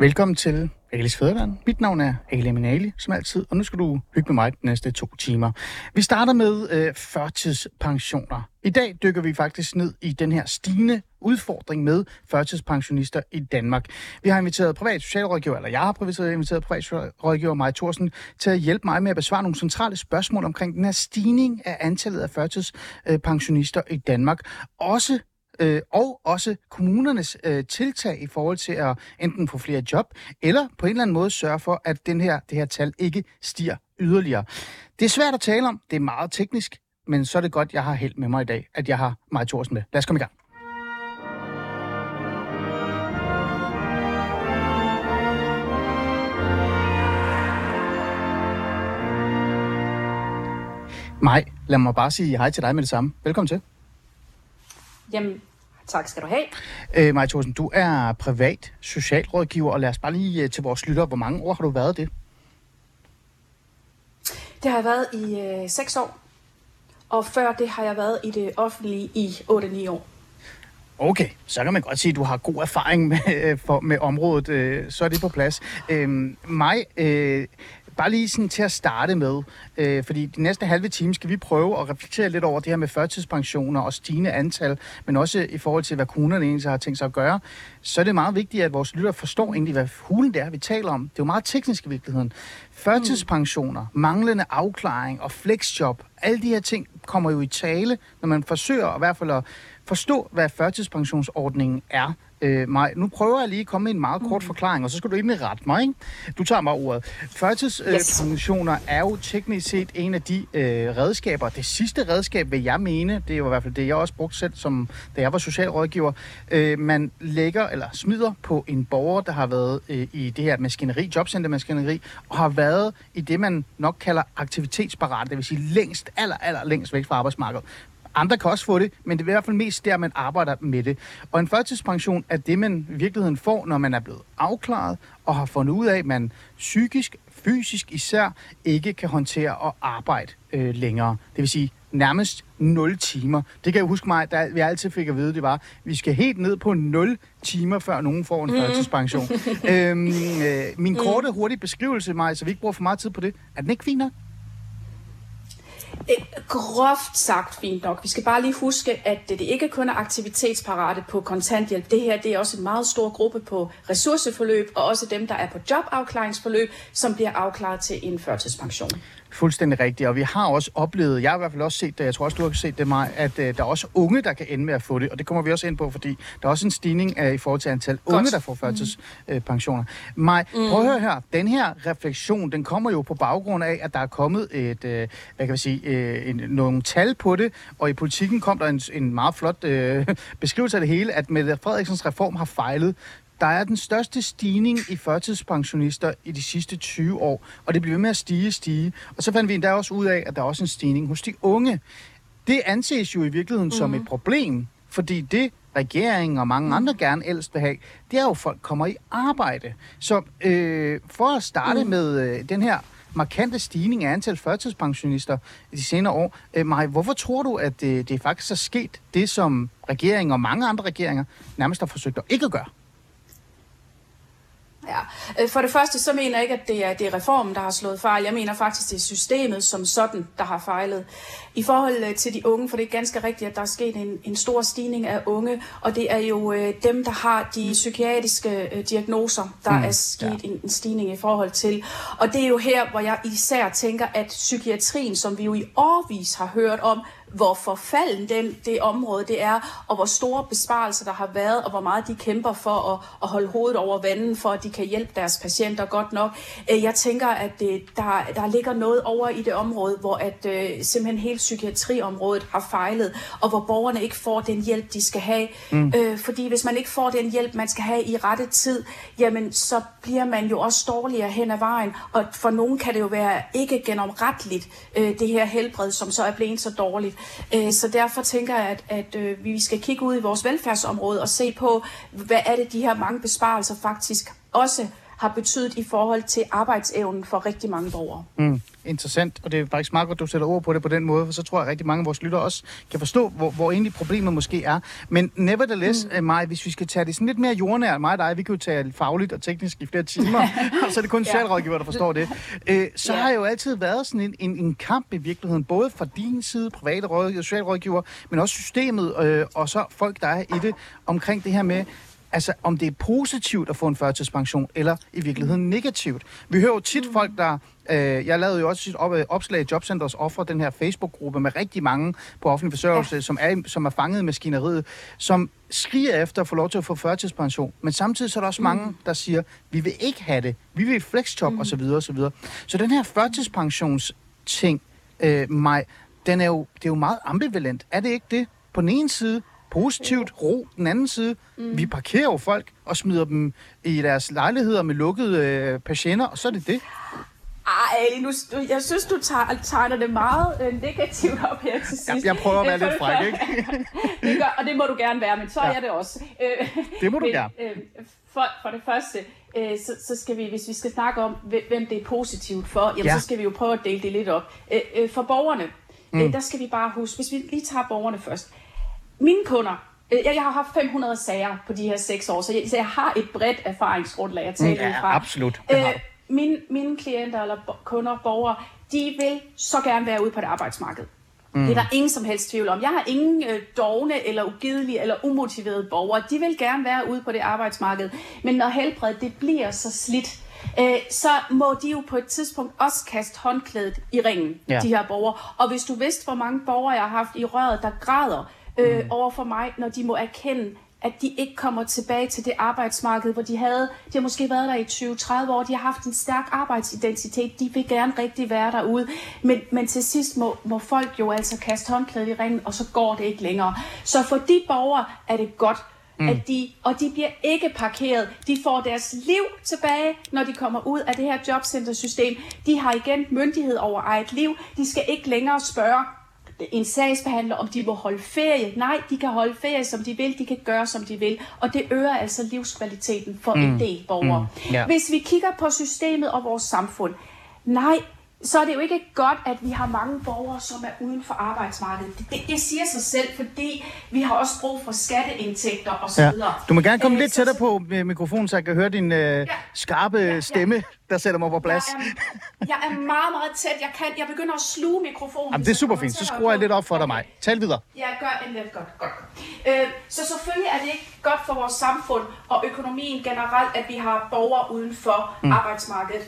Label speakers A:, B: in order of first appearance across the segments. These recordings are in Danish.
A: Velkommen til Alis Fæderland. Mit navn er Ali Minali, som altid, og nu skal du hygge med mig de næste to timer. Vi starter med øh, førtidspensioner. I dag dykker vi faktisk ned i den her stigende udfordring med førtidspensionister i Danmark. Vi har inviteret privat socialrådgiver, eller jeg har privat inviteret privat socialrådgiver Maja Thorsen til at hjælpe mig med at besvare nogle centrale spørgsmål omkring den her stigning af antallet af førtidspensionister i Danmark. Også øh, og også kommunernes øh, tiltag i forhold til at enten få flere job, eller på en eller anden måde sørge for, at den her, det her tal ikke stiger yderligere. Det er svært at tale om, det er meget teknisk, men så er det godt, jeg har held med mig i dag, at jeg har Maja Thorsen med. Lad os komme i gang. Maj, lad mig bare sige hej til dig med det samme. Velkommen til.
B: Jamen, tak skal du have.
A: Øh, Maja Thorsen, du er privat socialrådgiver, og lad os bare lige øh, til vores lytter, hvor mange år har du været det?
B: Det har jeg været i øh, 6 år, og før det har jeg været i det offentlige i 8-9 år.
A: Okay, så kan man godt sige, at du har god erfaring med, øh, for, med området. Øh, så er det på plads. Øh, mig, øh, bare lige sådan til at starte med, øh, fordi de næste halve time skal vi prøve at reflektere lidt over det her med førtidspensioner og stigende antal, men også i forhold til, hvad kommunerne egentlig har tænkt sig at gøre. Så er det meget vigtigt, at vores lytter forstår egentlig, hvad hulen det er, vi taler om. Det er jo meget teknisk i virkeligheden. Førtidspensioner, manglende afklaring og flexjob, alle de her ting kommer jo i tale, når man forsøger i hvert fald at forstå, hvad førtidspensionsordningen er. Øh, Maj, nu prøver jeg lige at komme med en meget kort forklaring, og så skal du egentlig rette mig. Ikke? Du tager mig ordet. Førtidspensioner yes. er jo teknisk set en af de øh, redskaber, det sidste redskab vil jeg mene, det er jo i hvert fald det, jeg også brugte selv, som, da jeg var socialrådgiver, øh, man lægger eller smider på en borger, der har været øh, i det her maskineri, jobcentermaskineri, og har været i det, man nok kalder aktivitetsparat, det vil sige længst, aller, aller længst væk fra arbejdsmarkedet. Andre kan også få det, men det er i hvert fald mest der, man arbejder med det. Og en førtidspension er det, man i virkeligheden får, når man er blevet afklaret og har fundet ud af, at man psykisk, fysisk især ikke kan håndtere og arbejde øh, længere. Det vil sige nærmest 0 timer. Det kan jeg huske mig, da vi altid fik at vide, det var, at vi skal helt ned på 0 timer, før nogen får en mm. førtidspension. øhm, øh, min korte, hurtige beskrivelse, mig, så vi ikke bruger for meget tid på det, er den ikke fin nok?
B: Groft sagt fint nok. Vi skal bare lige huske, at det ikke kun er aktivitetsparate på kontanthjælp. Det her det er også en meget stor gruppe på ressourceforløb, og også dem, der er på jobafklaringsforløb, som bliver afklaret til en førtidspension.
A: Fuldstændig rigtigt, og vi har også oplevet, jeg har i hvert fald også set det, jeg tror også, du har set det mig, at uh, der er også unge, der kan ende med at få det, og det kommer vi også ind på, fordi der er også en stigning uh, i forhold til antal Godt. unge, der får førtidspensioner. Mm. Maj, mm. prøv at høre her, den her refleksion, den kommer jo på baggrund af, at der er kommet et, uh, hvad kan vi sige, uh, en, nogle tal på det, og i politikken kom der en, en meget flot uh, beskrivelse af det hele, at Mette Frederiksens reform har fejlet, der er den største stigning i førtidspensionister i de sidste 20 år, og det bliver ved med at stige stige. Og så fandt vi endda også ud af, at der er også en stigning hos de unge. Det anses jo i virkeligheden mm. som et problem, fordi det regeringen og mange andre gerne ellers vil have, det er jo, at folk kommer i arbejde. Så øh, for at starte mm. med øh, den her markante stigning af antal førtidspensionister i de senere år. Øh, Maj, hvorfor tror du, at det, det faktisk er sket det, som regeringen og mange andre regeringer nærmest har forsøgt at ikke gøre?
B: Ja. Øh, for det første, så mener jeg ikke, at det er, det er reformen, der har slået fejl. Jeg mener faktisk, det er systemet som sådan, der har fejlet. I forhold øh, til de unge, for det er ganske rigtigt, at der er sket en, en stor stigning af unge, og det er jo øh, dem, der har de psykiatriske øh, diagnoser, der mm, er sket ja. en, en stigning i forhold til. Og det er jo her, hvor jeg især tænker, at psykiatrien, som vi jo i årvis har hørt om, hvor forfalden den, det område det er, og hvor store besparelser der har været, og hvor meget de kæmper for at, at holde hovedet over vandet, for at de kan hjælpe deres patienter godt nok. Øh, jeg tænker, at det, der, der ligger noget over i det område, hvor at øh, simpelthen hele psykiatriområdet har fejlet, og hvor borgerne ikke får den hjælp, de skal have. Mm. Øh, fordi hvis man ikke får den hjælp, man skal have i rette tid, jamen så bliver man jo også dårligere hen ad vejen, og for nogen kan det jo være ikke genomretteligt, øh, det her helbred, som så er blevet så dårligt. Øh, så derfor tænker jeg, at, at øh, vi skal kigge ud i vores velfærdsområde og se på, hvad er det, de her mange besparelser faktisk også har betydet i forhold til arbejdsevnen for rigtig mange borgere.
A: Mm, interessant, og det er faktisk meget godt, at du sætter ord på det på den måde, for så tror jeg, at rigtig mange af vores lyttere også kan forstå, hvor, hvor egentlig problemet måske er. Men nevertheless, mm. Maja, hvis vi skal tage det sådan lidt mere jordnært, mig og dig, vi kan jo tage fagligt og teknisk i flere timer, og så er det kun socialrådgiver, der forstår det. Øh, så ja. har jo altid været sådan en, en, en kamp i virkeligheden, både fra din side, private rådgiver, socialrådgiver, men også systemet, øh, og så folk, der er i det, omkring det her med, Altså, om det er positivt at få en førtidspension, eller i virkeligheden negativt. Vi hører jo tit mm. folk, der... Øh, jeg lavede jo også et op, øh, opslag i Jobcenters offer, den her Facebook-gruppe med rigtig mange på offentlig forsørgelse, ja. som, er, som er fanget i maskineriet, som skriger efter at få lov til at få førtidspension. Men samtidig så er der også mm. mange, der siger, vi vil ikke have det. Vi vil flexjob mm. osv. osv. Så den her førtidspensionsting, øh, mig, den er jo, det er jo meget ambivalent. Er det ikke det? På den ene side, positivt, ro den anden side. Mm. Vi parkerer jo folk og smider dem i deres lejligheder med lukkede øh, patienter, og så er det det.
B: Ej, nu, jeg synes, du tegner det meget øh, negativt op her til sidst.
A: Jeg, jeg prøver at være øh, lidt fræk, ikke?
B: det gør, og det må du gerne være, men så ja. er det også.
A: Øh, det må du men, gerne. Øh,
B: for, for det første, øh, så, så skal vi, hvis vi skal snakke om, hvem det er positivt for, jamen, ja. så skal vi jo prøve at dele det lidt op. Øh, øh, for borgerne, mm. øh, der skal vi bare huske, hvis vi lige tager borgerne først, mine kunder, øh, jeg, jeg har haft 500 sager på de her seks år, så jeg, så jeg har et bredt erfaringsgrundlag at tale mm, ja,
A: fra. absolut. Øh,
B: mine, mine klienter eller kunder, borgere, de vil så gerne være ude på det arbejdsmarked. Mm. Det er der ingen som helst tvivl om. Jeg har ingen øh, dogne eller ugidelige eller umotiverede borgere. De vil gerne være ude på det arbejdsmarked. Men når helbredet det bliver så slidt, øh, så må de jo på et tidspunkt også kaste håndklædet i ringen, ja. de her borgere. Og hvis du vidste, hvor mange borgere jeg har haft i røret, der græder, øh, mm. over for mig, når de må erkende, at de ikke kommer tilbage til det arbejdsmarked, hvor de havde, de har måske været der i 20-30 år, de har haft en stærk arbejdsidentitet, de vil gerne rigtig være derude, men, men til sidst må, må folk jo altså kaste håndklædet i ringen, og så går det ikke længere. Så for de borgere er det godt, mm. at de, og de bliver ikke parkeret. De får deres liv tilbage, når de kommer ud af det her jobcentersystem. De har igen myndighed over eget liv. De skal ikke længere spørge, en sagsbehandler, om de må holde ferie. Nej, de kan holde ferie, som de vil. De kan gøre, som de vil. Og det øger altså livskvaliteten for mm. en del borgere. Mm. Yeah. Hvis vi kigger på systemet og vores samfund, nej, så er det jo ikke godt, at vi har mange borgere, som er uden for arbejdsmarkedet. Det, det, det siger sig selv, fordi vi har også brug for skatteindtægter osv. Ja.
A: Du må gerne komme Æh, lidt tættere på mikrofonen, så jeg kan høre din øh, ja. skarpe ja, stemme, ja. der sætter mig på plads.
B: Jeg er, jeg er meget, meget tæt. Jeg, kan, jeg begynder at sluge mikrofonen.
A: Jamen, det er super fint. Så skruer jeg lidt op for dig, mig. Tal videre.
B: Ja, gør en lidt godt. godt. Øh, så selvfølgelig er det ikke godt for vores samfund og økonomien generelt, at vi har borgere uden for mm. arbejdsmarkedet.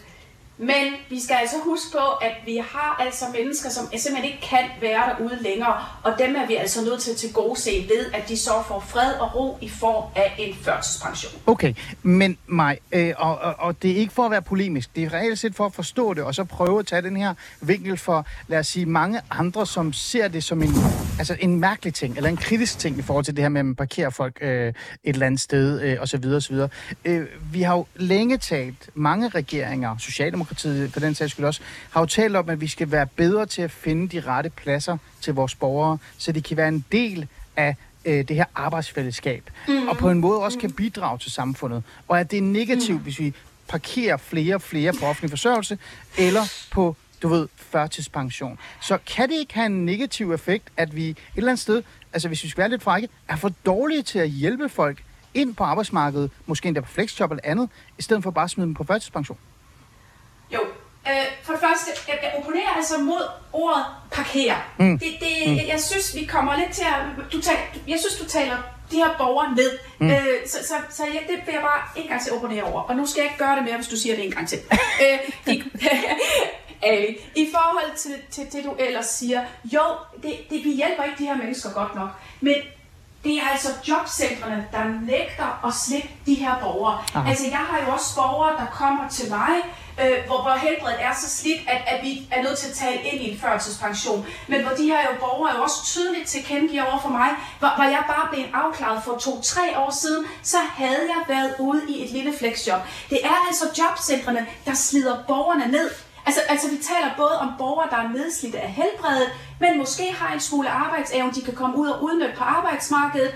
B: Men vi skal altså huske på, at vi har altså mennesker, som simpelthen ikke kan være derude længere, og dem er vi altså nødt til at tilgodese se ved, at de så får fred og ro i form af en førtidspension.
A: Okay, men mig, øh, og, og, og det er ikke for at være polemisk, det er reelt set for at forstå det, og så prøve at tage den her vinkel for, lad os sige, mange andre, som ser det som en, altså en mærkelig ting, eller en kritisk ting i forhold til det her med, at man parkerer folk øh, et eller andet sted, øh, osv. osv. Øh, vi har jo længe talt, mange regeringer, Socialdemokrater, Socialdemokratiet for den sags skyld også, har jo talt om, at vi skal være bedre til at finde de rette pladser til vores borgere, så de kan være en del af øh, det her arbejdsfællesskab, mm. og på en måde også kan bidrage til samfundet. Og at det er negativt, mm. hvis vi parkerer flere og flere på offentlig forsørgelse, eller på, du ved, førtidspension. Så kan det ikke have en negativ effekt, at vi et eller andet sted, altså hvis vi skal være lidt frække, er for dårlige til at hjælpe folk ind på arbejdsmarkedet, måske endda på flexjob eller andet, i stedet for bare at smide dem på førtidspension?
B: Øh, for det første, jeg, jeg opponerer altså mod ordet parkere. Mm. Det, det, mm. jeg, jeg synes, vi kommer lidt til at... Du taler, jeg synes, du taler de her borgere ned. Mm. Øh, så så, så ja, det vil jeg bare en gang til at opponere over. Og nu skal jeg ikke gøre det mere, hvis du siger det en gang til. øh, Ali, i forhold til, til det, du ellers siger, jo, det, det, vi hjælper ikke de her mennesker godt nok, men det er altså jobcentrene, der nægter at slippe de her borgere. Aha. Altså, jeg har jo også borgere, der kommer til mig, øh, hvor, hvor helbredet er så slidt, at, at vi er nødt til at tale ind i en førtidspension. Men hvor de her jo borgere jo også tydeligt tilkendegiver over for mig, hvor, hvor jeg bare blev afklaret for to-tre år siden, så havde jeg været ude i et lille flexjob. Det er altså jobcentrene, der slider borgerne ned. Altså, altså vi taler både om borgere, der er nedslidte af helbredet, men måske har en smule arbejdsevne, de kan komme ud og udnytte på arbejdsmarkedet.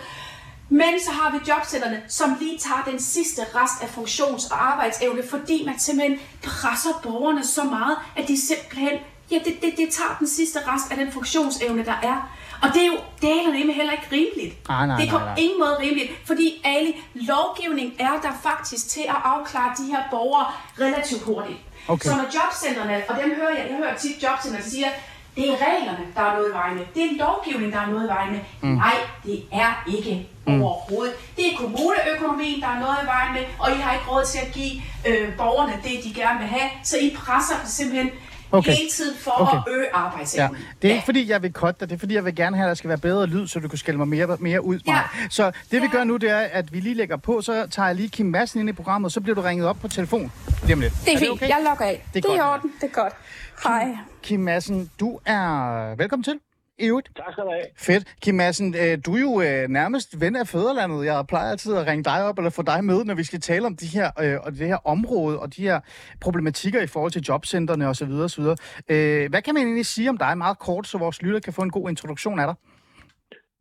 B: Men så har vi jobcenterne, som lige tager den sidste rest af funktions- og arbejdsevne, fordi man simpelthen presser borgerne så meget, at de simpelthen, ja, det, det, det tager den sidste rest af den funktionsevne, der er. Og det er jo delerne heller ikke rimeligt.
A: Nej, nej,
B: det er på
A: nej, nej.
B: ingen måde rimeligt, fordi Ali, lovgivning er der faktisk til at afklare de her borgere relativt hurtigt.
A: Okay.
B: Så når jobcentrene, og dem hører jeg, jeg hører tit jobcentrene, der siger, det er reglerne, der er noget i vejen med. Det er lovgivning, der er noget i vejen med. Mm. Nej, det er ikke mm. overhovedet. Det er kommuneøkonomien, der er noget i vejen med, og I har ikke råd til at give øh, borgerne det, de gerne vil have. Så I presser simpelthen
A: Okay.
B: okay. hele tiden for
A: Okay.
B: at øge
A: Ja,
B: arbejdsevnen.
A: det er ikke fordi, jeg vil cutte dig, det er fordi, jeg vil gerne have, at der skal være bedre lyd, så du kan skælde mig mere, mere ud.
B: Ja.
A: Så det vi
B: Ja.
A: gør nu, det er, at vi lige lægger på, så tager jeg lige Kim Madsen ind i programmet, og så bliver du ringet op på telefon lige om lidt.
B: Det er, fint.
A: okay?
B: Jeg logger af.
A: Det er
B: Det er,
A: godt.
B: i orden. Det er godt. Hej.
A: Kim Madsen, du er velkommen til. Øvrigt.
C: Tak skal du have.
A: Fedt. Kim Madsen, øh, du er jo øh, nærmest ven af fædrelandet. Jeg plejer altid at ringe dig op eller få dig med, når vi skal tale om de her, øh, og det her område og de her problematikker i forhold til jobcentrene osv. osv. Hvad kan man egentlig sige om dig meget kort, så vores lytter kan få en god introduktion af dig?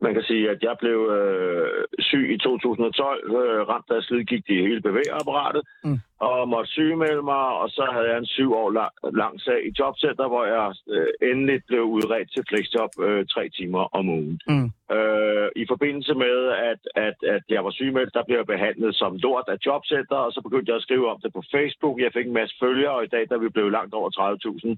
C: Man kan sige, at jeg blev øh, syg i 2012, øh, ramt af slidgigt i hele bevægeapparatet,
A: Mm.
C: og måtte sygemelde mig, og så havde jeg en syv år lang, lang sag i jobcenter, hvor jeg øh, endelig blev udredt til flexjob øh, tre timer om ugen.
A: Mm.
C: Øh, I forbindelse med, at, at, at jeg var sygemeldt, der blev jeg behandlet som lort af jobcenter, og så begyndte jeg at skrive om det på Facebook. Jeg fik en masse følgere, og i dag der er vi blevet langt over 30.000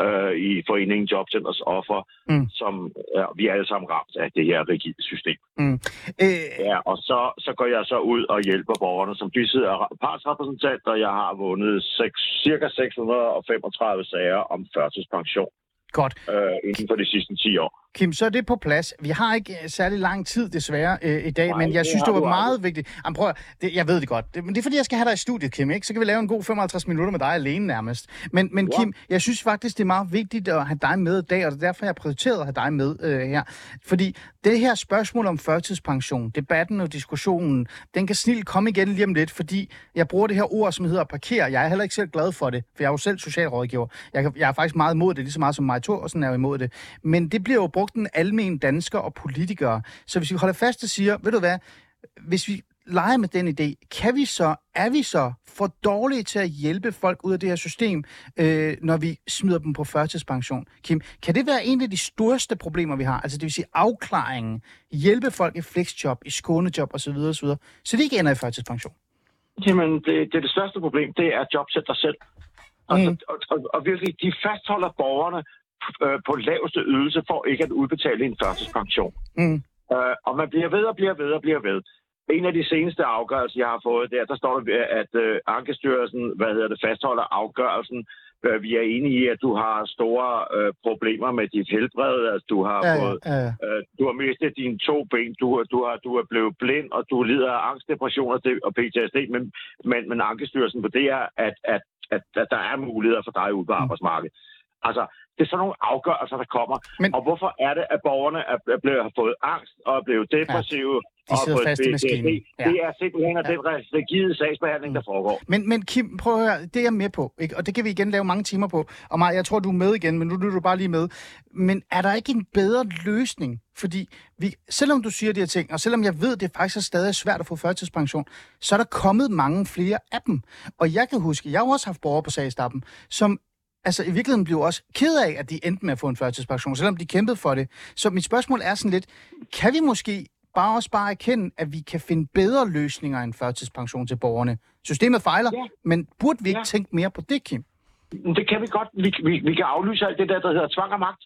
C: øh, i foreningen Jobcenters offer,
A: Mm.
C: som ja, vi er alle sammen ramt af det her rigide system.
A: Mm. Øh,
C: Ja, og så, så går jeg så ud og hjælper borgerne som bisidder partsrepræsentant, og jeg har vundet 6, cirka 635 sager om førtidspension
A: godt.
C: øh, inden for de sidste 10 år.
A: Kim, så er det på plads. Vi har ikke øh, særlig lang tid desværre øh, i dag,
C: Nej,
A: men jeg
C: det
A: synes, det var meget vigtigt. Jamen, prøv, det, jeg ved det godt, det, men det er fordi, jeg skal have dig i studiet, Kim, ikke? Så kan vi lave en god 55 minutter med dig alene nærmest. Men, men
C: Ja.
A: Kim, jeg synes faktisk, det er meget vigtigt at have dig med i dag, og det er derfor, jeg har prioriteret at have dig med øh, her. Fordi det her spørgsmål om førtidspension, debatten og diskussionen, den kan snilt komme igen lige om lidt, fordi jeg bruger det her ord, som hedder parkere. Jeg er heller ikke selv glad for det, for jeg er jo selv socialrådgiver. Jeg, jeg er faktisk meget imod det, lige så meget som Maja Thorsen er jo imod det. Men det bliver jo brugt en almen dansker og politikere. Så hvis vi holder fast og siger, ved du hvad, hvis vi leger med den idé, kan vi så, er vi så for dårlige til at hjælpe folk ud af det her system, øh, når vi smider dem på førtidspension? Kim, kan det være en af de største problemer, vi har? Altså det vil sige afklaringen, hjælpe folk i flexjob, i skånejob osv., osv., så de ikke ender i førtidspension?
C: Jamen, det, det er det største problem, det er jobcenter selv. Altså,
A: Mm.
C: og, og, og virkelig, de fastholder borgerne øh, på laveste ydelse for ikke at udbetale en førtidspension.
A: Mm.
C: Øh, og man bliver ved og bliver ved og bliver ved. En af de seneste afgørelser, jeg har fået der, der står der, at øh, Ankestyrelsen hvad hedder det, fastholder afgørelsen. Øh, vi er enige i, at du har store øh, problemer med dit helbred. Altså, du har
A: Ja,
C: fået
A: ja.
C: Øh, du har mistet dine to ben, du, du, har, du er blevet blind, og du lider af angst, depression og PTSD, men, men, men Ankestyrelsen vurderer, at, at, at, at der er muligheder for dig ude på arbejdsmarkedet. Altså, det er sådan nogle afgørelser, der kommer.
A: Men-.
C: Og hvorfor er det, at borgerne er, blevet, har fået angst og er blevet depressive
A: de
C: og
A: sidder
C: fået
A: fast i maskinen. Ja.
C: Det er simpelthen af den rigide sagsbehandling, der foregår.
A: Men, men Kim, prøv at høre, det er jeg med på, ikke? og det kan vi igen lave mange timer på. Og Maja, jeg tror, du er med igen, men nu er du bare lige med. Men er der ikke en bedre løsning? Fordi vi, selvom du siger de her ting, og selvom jeg ved, det faktisk er stadig svært at få førtidspension, så er der kommet mange flere af dem. Og jeg kan huske, jeg har også haft borgere på sagstappen, som altså i virkeligheden blev også ked af, at de endte med at få en førtidspension, selvom de kæmpede for det. Så mit spørgsmål er sådan lidt, kan vi måske bare også bare erkende, at vi kan finde bedre løsninger end førtidspension til borgerne? Systemet fejler,
C: Ja.
A: men burde vi ikke
C: Ja.
A: tænke mere på det, Kim?
C: Det kan vi godt. Vi, vi, vi kan aflyse alt det der, der hedder tvang og magt.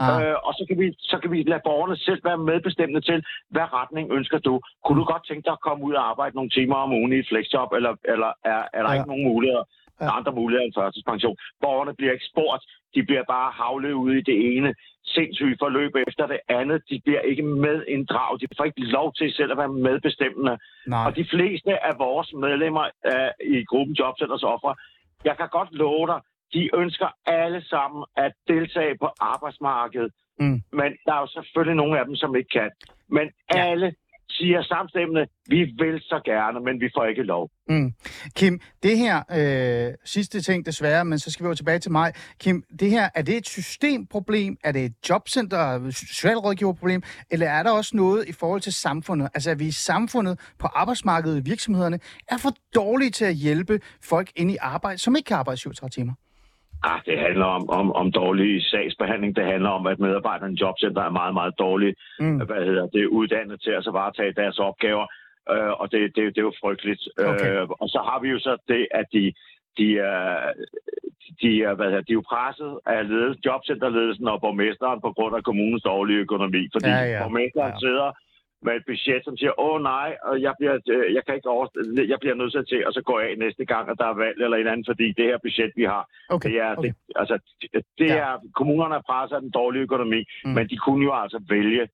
A: Ah.
C: Øh, og så kan, vi, så kan vi lade borgerne selv være medbestemmende til, hvad retning ønsker du. Kunne du godt tænke dig at komme ud og arbejde nogle timer om ugen i et flexjob, eller, eller er, er der
A: ja.
C: ikke nogen muligheder,
A: Ja.
C: andre muligheder end førtidspension? Borgerne bliver ikke spurgt. De bliver bare havlet ud i det ene sindssyge forløb efter det andet. De bliver ikke medinddraget. De får ikke lov til selv at være medbestemmende.
A: Nej.
C: Og de fleste af vores medlemmer uh, i gruppen Jobcenters ofre, jeg kan godt love dig, de ønsker alle sammen at deltage på arbejdsmarkedet.
A: Mm.
C: Men der er jo selvfølgelig nogle af dem, som ikke kan. Men
A: Ja.
C: alle siger samstemmende, vi vil så gerne, men vi får ikke lov.
A: Mm. Kim, det her øh, sidste ting desværre, men så skal vi jo tilbage til mig. Kim, det her, er det et systemproblem? Er det et jobcenter, socialrådgiverproblem? Eller er der også noget i forhold til samfundet? Altså, at vi i samfundet, på arbejdsmarkedet, i virksomhederne, er for dårlige til at hjælpe folk ind i arbejde, som ikke kan arbejde 37 timer?
C: Ah, det handler om, om, om dårlig sagsbehandling. Det handler om, at medarbejderne i jobcenter er meget, meget dårlige.
A: Mm.
C: Hvad hedder det? Uddannet til at så varetage deres opgaver. Øh, og det, det, det er jo frygteligt.
A: Okay.
C: Øh, og så har vi jo så det, at de, de, er, de, er, hvad hedder, de er jo presset af ledelsen, jobcenterledelsen og borgmesteren på grund af kommunens dårlige økonomi. Fordi
A: Ja, ja.
C: borgmesteren
A: Ja.
C: sidder med et budget, som siger, åh nej, og jeg bliver, øh, jeg kan ikke over, jeg bliver nødt til at så gå af næste gang, at der er valg eller en anden, fordi det her budget, vi har,
A: Okay,
C: det er,
A: okay.
C: det, altså, det, det
A: Ja.
C: er, kommunerne er presset af den dårlige økonomi,
A: Mm.
C: men de kunne jo altså vælge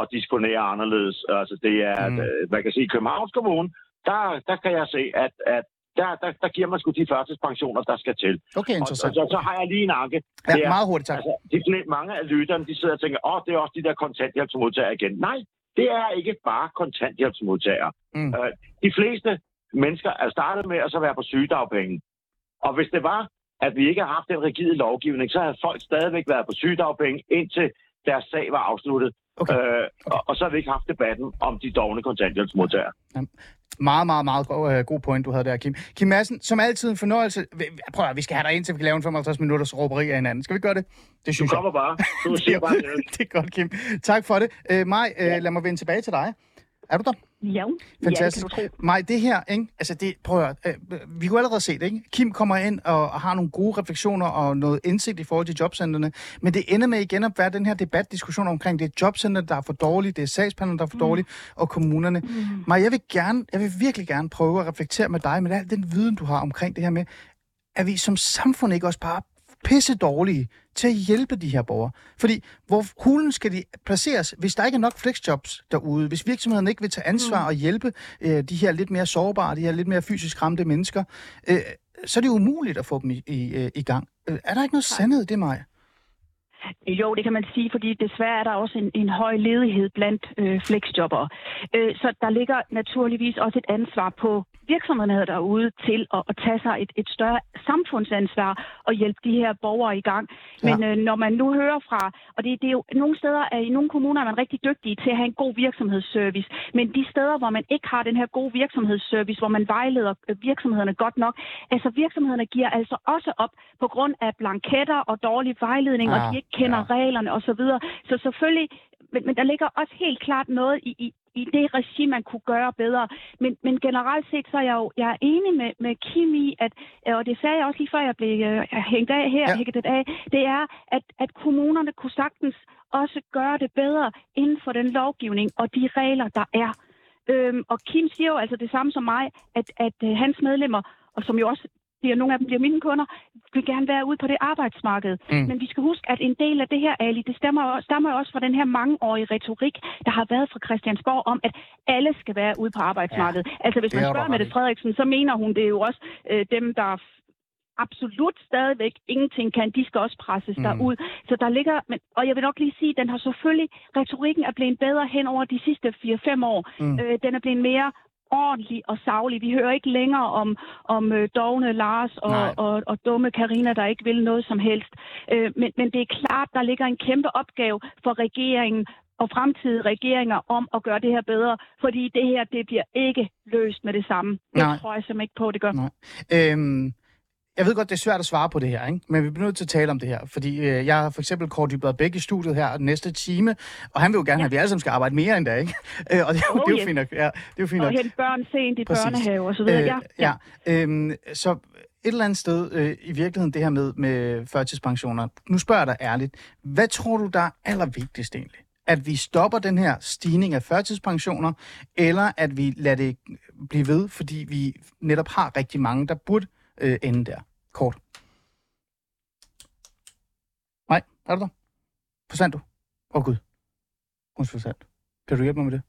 C: at disponere anderledes. Altså, det er,
A: Mm.
C: mm. man kan sige, i Københavns Kommune, der, der kan jeg se, at, at der, der, der giver man sgu de førtidspensioner, der skal til.
A: Okay,
C: Og, og
A: interessant.
C: så, så har jeg lige en anke.
A: Ja,
C: Det er-
A: meget hurtigt, tak.
C: Altså, de, mange af lytterne, de sidder og tænker, åh, det er også de der kontanthjælpsmodtagere igen. Nej, det er ikke bare kontanthjælpsmodtagere.
A: Mm.
C: Øh, de fleste mennesker er startet med at så være på sygedagpenge. Og hvis det var, at vi ikke har haft den rigide lovgivning, så havde folk stadigvæk været på sygedagpenge, indtil deres sag var afsluttet.
A: Okay.
C: Øh, og, og så har vi ikke haft debatten om de dogne kontanthjælpsmodtagere.
A: Meget, meget, meget god, øh, god point, du havde der, Kim. Kim Madsen, som altid en fornøjelse. Vi- Prøv at, vi skal have dig ind, til vi kan lave en 55 minutters råberi af hinanden. Skal vi gøre det? Det
C: Du
A: synes jeg.
C: kommer bare. Du siger bare til.
A: det er godt, Kim. Tak for det. Øh, Maj, øh, lad mig vende tilbage til dig. Er du der?
D: Ja,
A: Fantastisk.
D: ja, det kan.
A: Maj, det her, ikke? Altså det, prøv at, høre, øh, vi kunne allerede se det, ikke? Kim kommer ind og, og har nogle gode refleksioner og noget indsigt i forhold til jobcentrene, men det ender med igen at være den her debat, diskussion omkring, det er jobcenter, der er for dårligt, det er sagsbehandlerne, der er for dårligt, og kommunerne. Mm. Maj, jeg vil gerne, jeg vil virkelig gerne prøve at reflektere med dig, med al den viden, du har omkring det her med, at vi som samfund ikke også bare pisse dårlige til at hjælpe de her borgere. Fordi hvor hulen skal de placeres, hvis der ikke er nok flexjobs derude, hvis virksomheden ikke vil tage ansvar mm. og hjælpe øh, de her lidt mere sårbare, de her lidt mere fysisk ramte mennesker, øh, så er det umuligt at få dem i, i, øh, i gang. Øh, er der ikke noget sandhed i det, Maja?
D: Jo, det kan man sige, fordi desværre er der også en, en høj ledighed blandt øh, flexjobbere. Øh, så der ligger naturligvis også et ansvar på virksomhederne derude til at, at tage sig et, et større samfundsansvar og hjælpe de her borgere i gang. Men øh, når man nu hører fra, og det, det er jo nogle steder, er, i nogle kommuner er man rigtig dygtige til at have en god virksomhedsservice, men de steder, hvor man ikke har den her gode virksomhedsservice, hvor man vejleder øh, virksomhederne godt nok, altså virksomhederne giver altså også op på grund af blanketter og dårlig vejledning,
A: Ah,
D: og de ikke kender
A: ja.
D: reglerne osv. Så selvfølgelig, men, men der ligger også helt klart noget i, i, i det regi, man kunne gøre bedre. Men, men generelt set, så er jeg jo jeg er enig med, med Kim i, at, øh, og det sagde jeg også lige før, jeg blev øh, hængt af her,
A: ja.
D: hægtet af, det er, at, at kommunerne kunne sagtens også gøre det bedre inden for den lovgivning og de regler, der er. Øhm, og Kim siger jo altså det samme som mig, at, at øh, hans medlemmer, og som jo også bliver, nogle af dem bliver mine kunder, vil gerne være ude på det arbejdsmarked.
A: Mm.
D: Men vi skal huske, at en del af det her, Ali, det stammer, stammer også fra den her mangeårige retorik, der har været fra Christiansborg om, at alle skal være ude på arbejdsmarkedet. Ja, altså hvis man spørger Mette. Frederiksen, så mener hun det jo også øh, dem, der absolut stadigvæk ingenting kan, de skal også presses
A: Mm.
D: derud. Så der ligger, men, og jeg vil nok lige sige, at den har selvfølgelig, retorikken er blevet bedre hen over de sidste 4-5 år.
A: Mm.
D: Øh, den er blevet mere ordentlig og savlig. Vi hører ikke længere om, om øh, dogne Lars
A: Nej.
D: og, og, og dumme Karina, der ikke vil noget som helst. Øh, men, men det er klart, der ligger en kæmpe opgave for regeringen og fremtidige regeringer om at gøre det her bedre, fordi det her, det bliver ikke løst med det samme. Det
A: Nej.
D: tror jeg simpelthen ikke på, det gør.
A: Nej. Øhm, jeg ved godt, det er svært at svare på det her, ikke? men vi bliver nødt til at tale om det her. Fordi øh, jeg har for eksempel Kåre Dybvad Bæk i studiet her den næste time, og han vil jo gerne have, at vi alle sammen skal arbejde mere end det, ikke? Øh, og det, er jo-
D: Oh,
A: det er jo
D: yes.
A: fint nok. Ja, det er jo fint
D: Og
A: nok.
D: hente børn sent i
A: Præcis.
D: børnehave og så videre. ja,
A: ja. ja. Øhm, så et eller andet sted, øh, i virkeligheden det her med, med førtidspensioner. Nu spørger jeg dig ærligt. Hvad tror du, der er allervigtigst egentlig? At vi stopper den her stigning af førtidspensioner, eller at vi lader det blive ved, fordi vi netop har rigtig mange, der burde øh, ende der? Kort. Nej, er du der? Forsvandt du? Åh oh, gud. Hun forsvandt. Kan du hjælpe mig med det?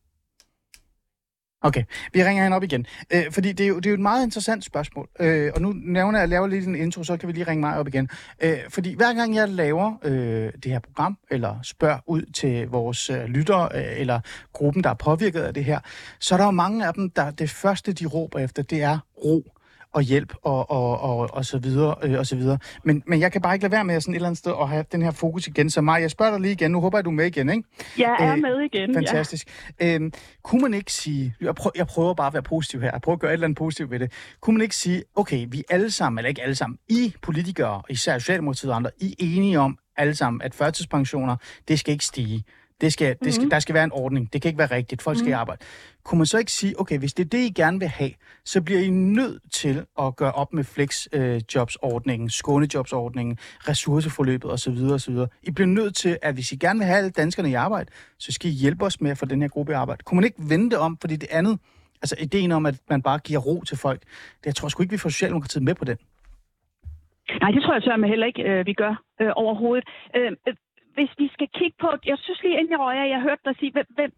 A: Okay, vi ringer hende op igen. Øh, fordi det er, jo, det er jo et meget interessant spørgsmål. Øh, og nu nævner jeg, at laver lige en intro, så kan vi lige ringe mig op igen. Øh, fordi hver gang jeg laver øh, det her program, eller spørger ud til vores øh, lyttere, øh, eller gruppen, der er påvirket af det her, så er der jo mange af dem, der det første, de råber efter, det er ro og hjælp og, og, og, og så videre, øh, og så videre. Men, men jeg kan bare ikke lade være med sådan et eller andet sted at have den her fokus igen. Så Maja, jeg spørger dig lige igen. Nu håber jeg, du er med igen, ikke?
D: Jeg er
A: Øh,
D: med igen.
A: Fantastisk. Ja. Øhm, kunne man ikke sige, jeg prøver, jeg prøver bare at være positiv her, jeg prøver at gøre et eller andet positivt ved det. Kunne man ikke sige, okay, vi alle sammen, eller ikke alle sammen, I politikere, især Socialdemokratiet og andre, I er enige om alle sammen, at førtidspensioner, det skal ikke stige. Det skal, det skal, der skal være en ordning. Det kan ikke være rigtigt. Folk skal i arbejde. Kunne man så ikke sige, okay, hvis det er det, I gerne vil have, så bliver I nødt til at gøre op med flexjobsordningen, skånejobsordningen, ressourceforløbet osv. osv. I bliver nødt til, at hvis I gerne vil have alle danskerne i arbejde, så skal I hjælpe os med at få den her gruppe i arbejde. Kunne man ikke vende det om, fordi det andet, altså ideen om, at man bare giver ro til folk, det jeg tror sgu ikke, vi får Socialdemokratiet med på den.
D: Nej, det tror jeg sørme heller ikke, øh, vi gør øh, overhovedet. Øh, øh, hvis vi skal kigge på, jeg synes lige inden jeg røg jeg hørte dig sige, hvad, hvad,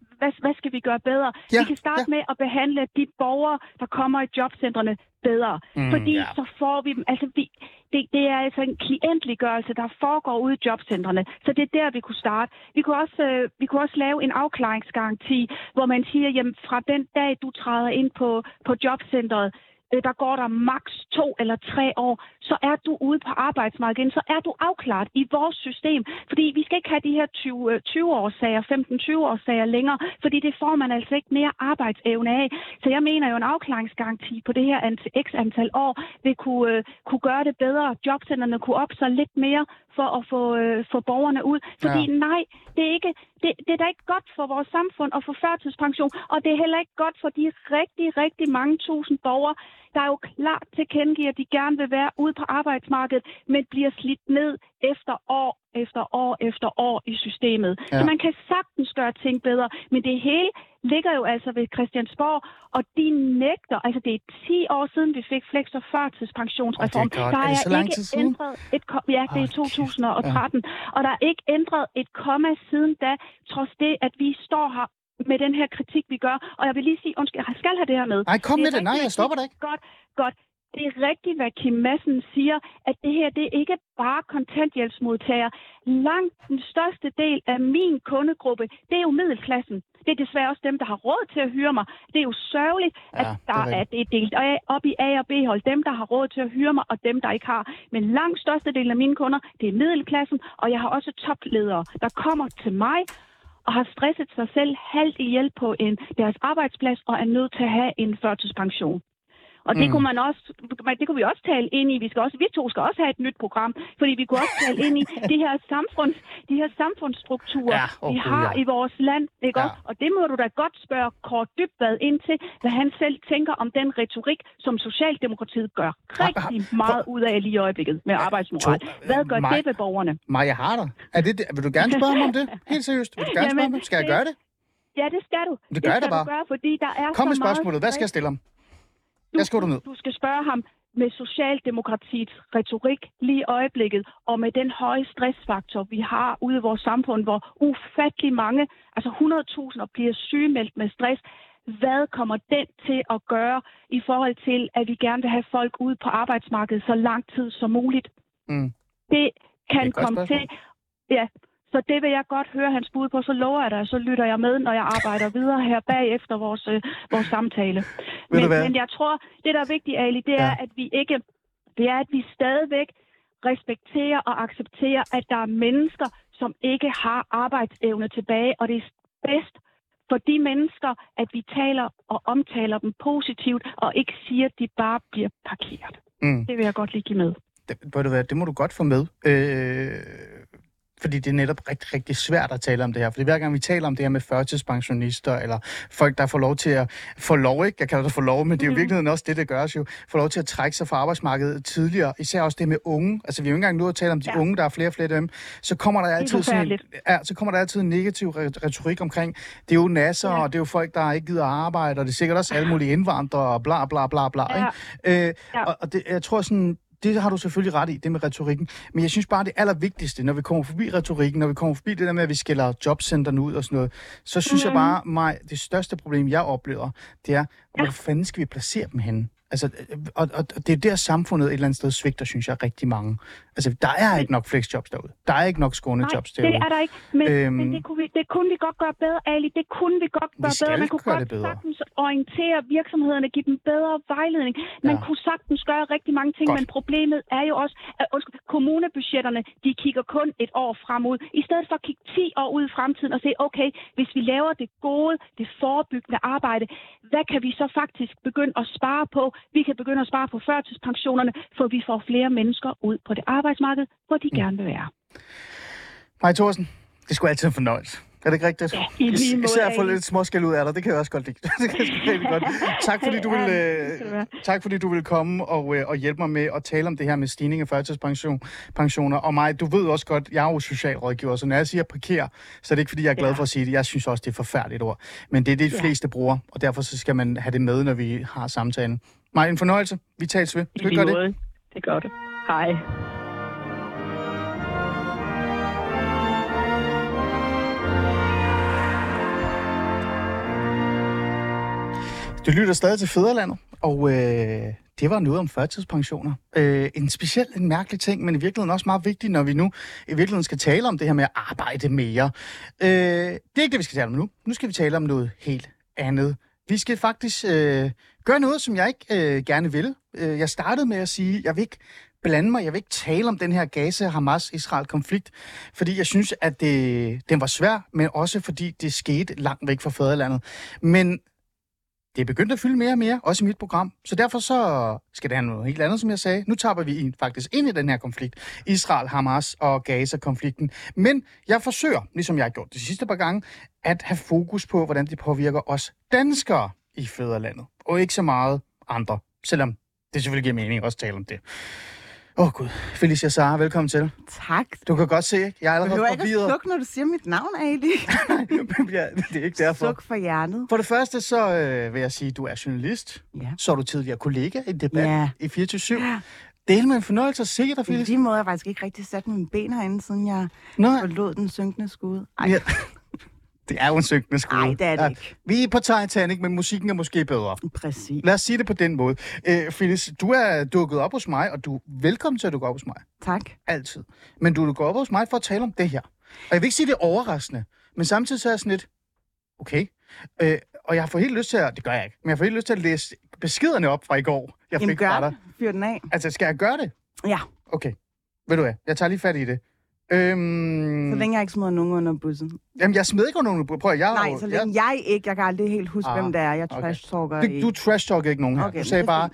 D: hvad, skal vi gøre bedre?
A: Ja,
D: vi kan starte
A: ja.
D: med at behandle de borgere, der kommer i jobcentrene bedre.
A: Mm,
D: Fordi
A: ja.
D: så får vi dem, altså vi, det, det er altså en klientliggørelse, der foregår ude i jobcentrene. Så det er der, vi kunne starte. Vi kunne også, øh, vi kunne også lave en afklaringsgaranti, hvor man siger, jamen fra den dag, du træder ind på, på jobcentret, Øh, der går der maks to eller tre år, så er du ude på arbejdsmarkedet, igen, så er du afklaret i vores system. Fordi vi skal ikke have de her 20, øh, 20-årssager, 15-20-årssager længere, fordi det får man altså ikke mere arbejdsevne af. Så jeg mener jo, en afklaringsgaranti på det her x antal år vil kunne, øh, kunne gøre det bedre. Jobcenterne kunne op så lidt mere for at få, øh, få borgerne ud. Fordi ja. nej, det er, ikke, det, det er da ikke godt for vores samfund at få førtidspension, og det er heller ikke godt for de rigtig, rigtig mange tusind borgere, der er jo klart tilkendegiver, at de gerne vil være ude på arbejdsmarkedet, men bliver slidt ned efter år efter år efter år i systemet.
A: Ja.
D: Så man kan sagtens gøre ting bedre, men det hele ligger jo altså ved Christiansborg, og de nægter, altså det er 10 år siden, vi fik flex- og førtidspensionsreform.
A: Det er godt.
D: der
A: Er det så
D: ikke ændret et, ko- ja, det er
A: Åh, kæft.
D: 2013, og der er ikke ændret et komma siden da, trods det, at vi står her med den her kritik, vi gør. Og jeg vil lige sige, undskyld, jeg skal have det her med.
A: Nej, kom
D: Det er
A: med det. Nej, jeg stopper dig ikke.
D: Godt, godt. Det er rigtigt, hvad Kim Madsen siger, at det her det er ikke bare kontanthjælpsmodtagere. Langt den største del af min kundegruppe, det er jo middelklassen. Det er desværre også dem, der har råd til at hyre mig. Det er jo sørgeligt,
A: Ja,
D: at
A: det er
D: der er,
A: rigtigt.
D: det er delt op i A- og B-hold. Dem, der har råd til at hyre mig, og dem, der ikke har. Men langt størstedelen af mine kunder, det er middelklassen, og jeg har også topledere, der kommer til mig og har stresset sig selv halvt ihjel på en, deres arbejdsplads og er nødt til at have en førtidspension. Og det,
A: Mm.
D: kunne man også, det kunne vi også tale ind i. Vi, skal også, vi to skal også have et nyt program, fordi vi kunne også tale ind i de her, samfunds, de her samfundsstrukturer,
A: Ja, åh,
D: vi har
A: ja.
D: i vores land. Ikke
A: Ja.
D: også? Og det må du da godt spørge Kort Dybvad ind til, hvad han selv tænker om den retorik, som Socialdemokratiet gør rigtig meget ud af lige i øjeblikket med arbejdsmoral. Hvad gør
A: Maj-
D: det ved borgerne?
A: Maja Harder, er det, det, vil du gerne spørge mig om det? Helt seriøst, vil du gerne
D: Jamen,
A: spørge mig? Skal jeg
D: det-
A: gøre det?
D: Ja, det skal du.
A: Det gør jeg da bare.
D: du gøre, fordi der er
A: Kom med spørgsmålet. Hvad skal jeg stille ham? Du ned?
D: Du skal spørge ham med Socialdemokratiets retorik lige i øjeblikket, og med den høje stressfaktor, vi har ude i vores samfund, hvor ufattelig mange, altså 100.000 bliver sygemeldt med stress. Hvad kommer den til at gøre i forhold til, at vi gerne vil have folk ude på arbejdsmarkedet så lang tid som muligt?
A: Mm.
D: Det kan
A: Det
D: komme
A: spørgsmål.
D: til. Ja, så det vil jeg godt høre hans bud på. Så lover jeg dig, så lytter jeg med, når jeg arbejder videre her bagefter vores, øh, vores samtale. Men, men jeg tror, det der er vigtigt, Ali, det er,
A: Ja.
D: at vi ikke, det er, at vi stadigvæk respekterer og accepterer, at der er mennesker, som ikke har arbejdsevne tilbage, og det er bedst for de mennesker, at vi taler og omtaler dem positivt, og ikke siger, at de bare bliver parkeret.
A: Mm.
D: Det vil jeg godt lige give med.
A: Det, hvad, det må du godt få med. Øh, fordi det er netop rigtig, rigtig svært at tale om det her. Fordi hver gang vi taler om det her med førtidspensionister, eller folk, der får lov til at få lov, ikke? Jeg kalder det for lov, men det er jo i
D: Mhm.
A: virkeligheden også det, det gøres jo. Få lov til at trække sig fra arbejdsmarkedet tidligere. Især også det med unge. Altså, vi har jo ikke engang nået at tale om de
D: Ja.
A: unge, der er flere og flere af dem. Så kommer der altid sådan ja, så kommer der altid en negativ re- retorik omkring, det er jo nasser,
D: Ja.
A: og det er jo folk, der ikke gider arbejde, og det er sikkert også alle mulige indvandrere, og bla bla bla bla.
D: Ja.
A: Ikke? Øh,
D: Ja.
A: og, og det, jeg tror sådan, det har du selvfølgelig ret i, det med retorikken. Men jeg synes bare, det allervigtigste, når vi kommer forbi retorikken, når vi kommer forbi det der med, at vi skælder jobcenterne ud og sådan noget, så synes mm. jeg bare, mig, det største problem, jeg oplever, det er, ja. hvor fanden skal vi placere dem henne? Altså, og, og, og det er der samfundet et eller andet sted svigter, synes jeg, rigtig mange. Altså, der er ikke nok flexjobs derude. Der er ikke nok skånejobs
D: derude. det er der ikke. Men, øhm, men det, kunne vi, det kunne vi godt gøre bedre, Ali. Det kunne vi godt gøre
A: vi
D: bedre. Man kunne godt sagtens orientere virksomhederne, give dem bedre vejledning. Man ja. kunne sagtens gøre rigtig mange ting, godt. men problemet er jo også, at undskyld, kommunebudgetterne, de kigger kun et år frem ud. I stedet for at kigge 10 år ud i fremtiden og se, okay, hvis vi laver det gode, det forebyggende arbejde, hvad kan vi så faktisk begynde at spare på? Vi kan begynde at spare på førtidspensionerne, for vi får flere mennesker ud på det arbejdsmarked, hvor de gerne vil være.
A: Hej Thorsen, det skulle altid en fornøjelse. Er det ikke rigtigt?
D: Ja, i lige måde.
A: Især at få lidt småskæld ud af dig, det kan jeg også godt lide. det kan jeg rigtig godt. Tak fordi du vil, øh, tak fordi du vil komme og, øh, og hjælpe mig med at tale om det her med stigning af førtidspensioner. Og mig, du ved også godt, jeg er jo socialrådgiver, så når jeg siger parker, så er det ikke fordi, jeg er glad for at sige det. Jeg synes også, det er forfærdeligt ord. Men det er det, de fleste bruger, og derfor så skal man have det med, når vi har samtalen. Mig, en fornøjelse. Vi tales ved.
D: Vi gøre det? Det gør det. Hej.
A: Du lytter stadig til Fæderlandet, og øh, det var noget om førtidspensioner. Øh, en specielt en mærkelig ting, men i virkeligheden også meget vigtigt, når vi nu i virkeligheden skal tale om det her med at arbejde mere. Øh, det er ikke det, vi skal tale om nu. Nu skal vi tale om noget helt andet. Vi skal faktisk øh, gøre noget, som jeg ikke øh, gerne vil. Øh, jeg startede med at sige, at jeg vil ikke blande mig, jeg vil ikke tale om den her Gaza-Hamas-Israel-konflikt, fordi jeg synes, at det, den var svær, men også fordi det skete langt væk fra fædrelandet. Men det er begyndt at fylde mere og mere, også i mit program. Så derfor så skal det have noget helt andet, som jeg sagde. Nu taber vi faktisk ind i den her konflikt. Israel, Hamas og Gaza-konflikten. Men jeg forsøger, ligesom jeg har gjort de sidste par gange, at have fokus på, hvordan det påvirker os danskere i fædrelandet. Og ikke så meget andre, selvom det selvfølgelig giver mening også at tale om det. Åh oh, gud. Felicia Sara, velkommen til.
E: Tak.
A: Du kan godt se, jeg er allerede
E: forvirret. Du ikke at sukke, når du siger mit navn, Ali.
A: ja, det er ikke derfor.
E: Suk for hjernet.
A: For det første, så øh, vil jeg sige, at du er journalist. Ja. Så er du tidligere kollega i debat ja. i 24 ja. Det er med en fornøjelse at se dig, Felicia.
E: I lige måde har jeg faktisk ikke rigtig sat mine ben herinde, siden jeg Nej. forlod den synkende skud. Ej. Ja.
A: Det er jo en synkende skole.
E: Nej, det er det ja. ikke.
A: Vi er på Titanic, men musikken er måske bedre.
E: Præcis.
A: Lad os sige det på den måde. Øh, Phyllis, du er dukket op hos mig, og du er velkommen til at dukke op hos mig.
E: Tak.
A: Altid. Men du er dukket op hos mig for at tale om det her. Og jeg vil ikke sige, det er overraskende, men samtidig så er jeg sådan lidt, okay. Øh, og jeg har fået helt lyst til at, det gør jeg ikke, men jeg har fået helt lyst til at læse beskederne op fra i går. Jeg
E: Jamen fik gør det. Fyr den af.
A: Altså, skal jeg gøre det?
E: Ja.
A: Okay. Ved du hvad, jeg tager lige fat i det.
E: Øhm... Så længe jeg ikke smider nogen under bussen.
A: Jamen, jeg smider ikke under bussen. Prøv jeg
E: Nej, så længe jeg... jeg ikke. Jeg kan aldrig helt huske, ah, hvem det er. Jeg trash-talker okay.
A: ikke. Du trash-talker ikke nogen her. Okay, du sagde bare,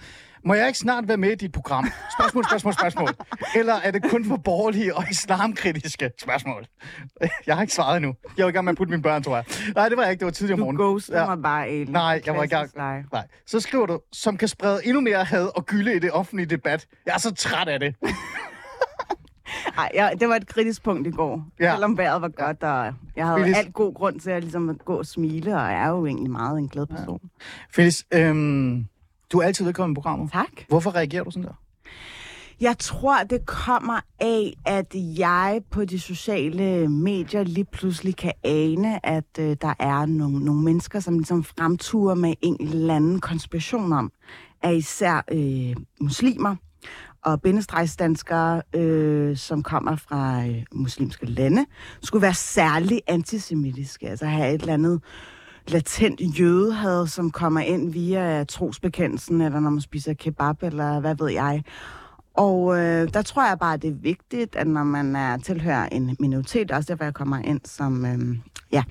A: må jeg ikke snart være med i dit program? Spørgsmål, spørgsmål, spørgsmål. Eller er det kun for borgerlige og islamkritiske spørgsmål? Jeg har ikke svaret endnu. Jeg var i gang med at putte mine børn, tror jeg. Nej, det var jeg ikke. Det var tidligere morgen.
E: Du ghoster ja. mig bare, Elin.
A: Nej, jeg var i gang. Nej. Så skriver du, som kan sprede endnu mere had og gylde i det offentlige debat. Jeg er så træt af det.
E: Ej, ja, det var et kritisk punkt i går. Ja. Selvom vejret var godt, og jeg havde Phyllis. alt god grund til at, ligesom, gå og smile, og jeg er jo egentlig meget en glad person. Ja.
A: Phyllis, øhm, du er altid velkommen i programmet.
E: Tak.
A: Hvorfor reagerer du sådan der?
E: Jeg tror, det kommer af, at jeg på de sociale medier lige pludselig kan ane, at øh, der er nogle, nogle mennesker, som ligesom fremturer med en eller anden konspiration om, at især øh, muslimer og bindestregsdanskere, øh, som kommer fra øh, muslimske lande, skulle være særlig antisemitiske, altså have et eller andet latent jødehad, som kommer ind via trosbekendelsen, eller når man spiser kebab, eller hvad ved jeg. Og øh, der tror jeg bare, det er vigtigt, at når man er tilhører en minoritet, også derfor jeg kommer ind som, øh, ja,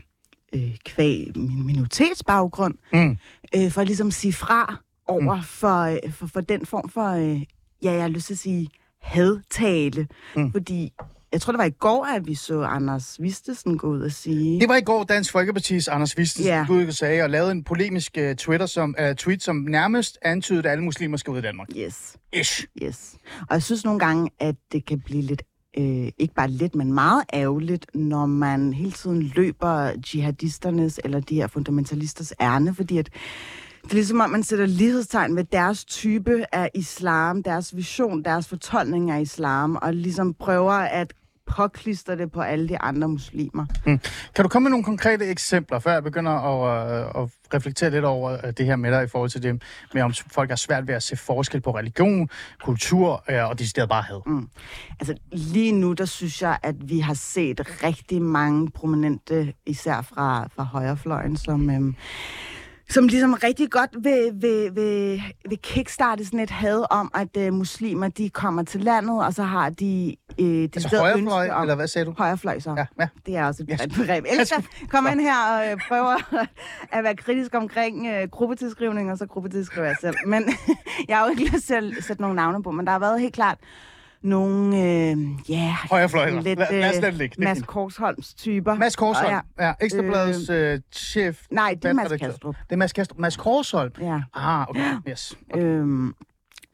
E: øh, kvæg min minoritetsbaggrund, mm. øh, for at ligesom sige fra over mm. for, øh, for, for den form for øh, ja, jeg har lyst til at sige hadtale. Mm. Fordi jeg tror, det var i går, at vi så Anders Vistesen gå ud og sige...
A: Det var i går, Dansk Folkeparti's Anders Vistesen yeah. gik ud og sagde, og lavede en polemisk uh, Twitter som, uh, tweet, som nærmest antydede, at alle muslimer skal ud af Danmark.
E: Yes.
A: Ish.
E: Yes. Og jeg synes nogle gange, at det kan blive lidt øh, ikke bare lidt, men meget ærgerligt, når man hele tiden løber jihadisternes eller de her fundamentalisters ærne, fordi at Det er ligesom om, man sætter lighedstegn ved deres type af islam, deres vision, deres fortolkning af islam, og ligesom prøver at påklister det på alle de andre muslimer.
A: Kan du komme med nogle konkrete eksempler, før jeg begynder at, øh, at reflektere lidt over øh, det her med dig i forhold til det med, om folk har svært ved at se forskel på religion, kultur øh, og decideret bare had?
E: Mm. Altså lige nu, der synes jeg, at vi har set rigtig mange prominente, især fra, fra højrefløjen, som, øhm, som ligesom rigtig godt vil, vil, vil, vil kickstarte sådan et had om, at øh, muslimer, de kommer til landet, og så har de... Øh, det
A: Altså højrefløj, eller hvad sagde du?
E: Højrefløj, så.
A: Ja, ja.
E: Det er også et
A: skulle-
E: begreb. Ellers så kommer ind her og øh, prøver at være kritisk omkring øh, gruppetidskrivning, og så gruppetidsskriver jeg selv. Men jeg har jo ikke lyst til at sætte nogle navne på, men der har været helt klart nogle, øh, ja...
A: Højrefløj,
E: sådan
A: eller? Lad- os lade det ligge.
E: Mads. Korsholms typer.
A: Mads Korsholm, ja. ja Ekstrabladets øh, chef.
E: Nej, det er Mads. Kastrup.
A: Det er Mads Kastrup. Mads Korsholm.
E: Ja.
A: Ah, okay. Yes. Okay.
E: Øhm,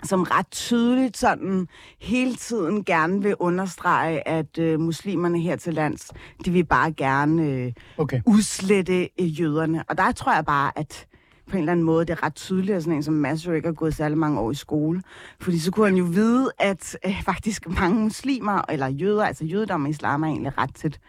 E: som ret tydeligt sådan hele tiden gerne vil understrege, at øh, muslimerne her til lands, de vil bare gerne øh,
A: okay.
E: udslette øh, jøderne. Og der tror jeg bare, at på en eller anden måde, det er ret tydeligt, at sådan en som Mads jo ikke har gået særlig mange år i skole. Fordi så kunne han jo vide, at øh, faktisk mange muslimer, eller jøder, altså jødedom og islam er egentlig ret tæt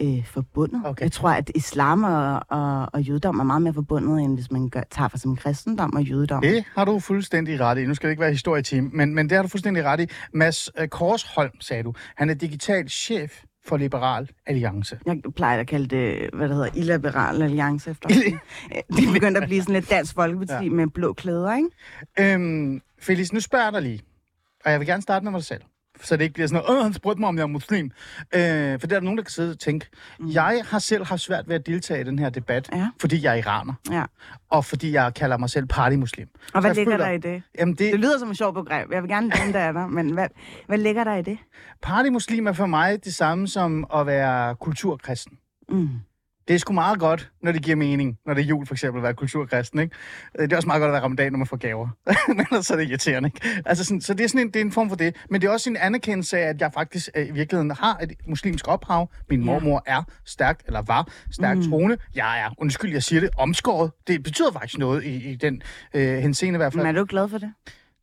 E: øh, forbundet.
A: Okay.
E: Jeg tror, at islam og, og, og jødedom er meget mere forbundet, end hvis man gør, tager for som kristendom og jødedom.
A: Det har du fuldstændig ret i. Nu skal det ikke være historieteam, men, men det har du fuldstændig ret i. Mads øh, Korsholm, sagde du. Han er digital chef for Liberal Alliance.
E: Jeg plejer at kalde det, hvad det hedder, illiberal alliance efter. De er begyndt at blive sådan lidt dansk folkeparti
A: ja.
E: med blå klæder, ikke?
A: Øhm, Felix, nu spørger jeg dig lige. Og jeg vil gerne starte med mig selv. Så det ikke bliver sådan noget, åh, han spurgte mig, om jeg er muslim. Øh, for der er nogen, der kan sidde og tænke, mm. jeg har selv haft svært ved at deltage i den her debat,
E: Ja.
A: fordi jeg er iraner.
E: Ja.
A: Og fordi jeg kalder mig selv partymuslim.
E: Og hvad ligger
A: føler-
E: der i det?
A: Jamen det,
E: Det lyder som et sjovt begreb. Jeg vil gerne lade det af dig, men hvad, hvad ligger der i det?
A: partymuslim er for mig det samme som at være kulturkristen.
E: Mm.
A: Det er sgu meget godt, når det giver mening. Når det er jul, for eksempel, at være kulturkristen, ikke? Øh, Det er også meget godt at være ramadan, når man får gaver. Men ellers er det irriterende, ikke? Altså sådan, så det er sådan en, det er en form for det. Men det er også en anerkendelse af, at jeg faktisk øh, i virkeligheden har et muslimsk ophav. Min mormor er stærkt, eller var stærkt mm. troende. Jeg er, undskyld, jeg siger det, omskåret. Det betyder faktisk noget i, i den øh, henseende i hvert fald.
E: Men er du glad for det?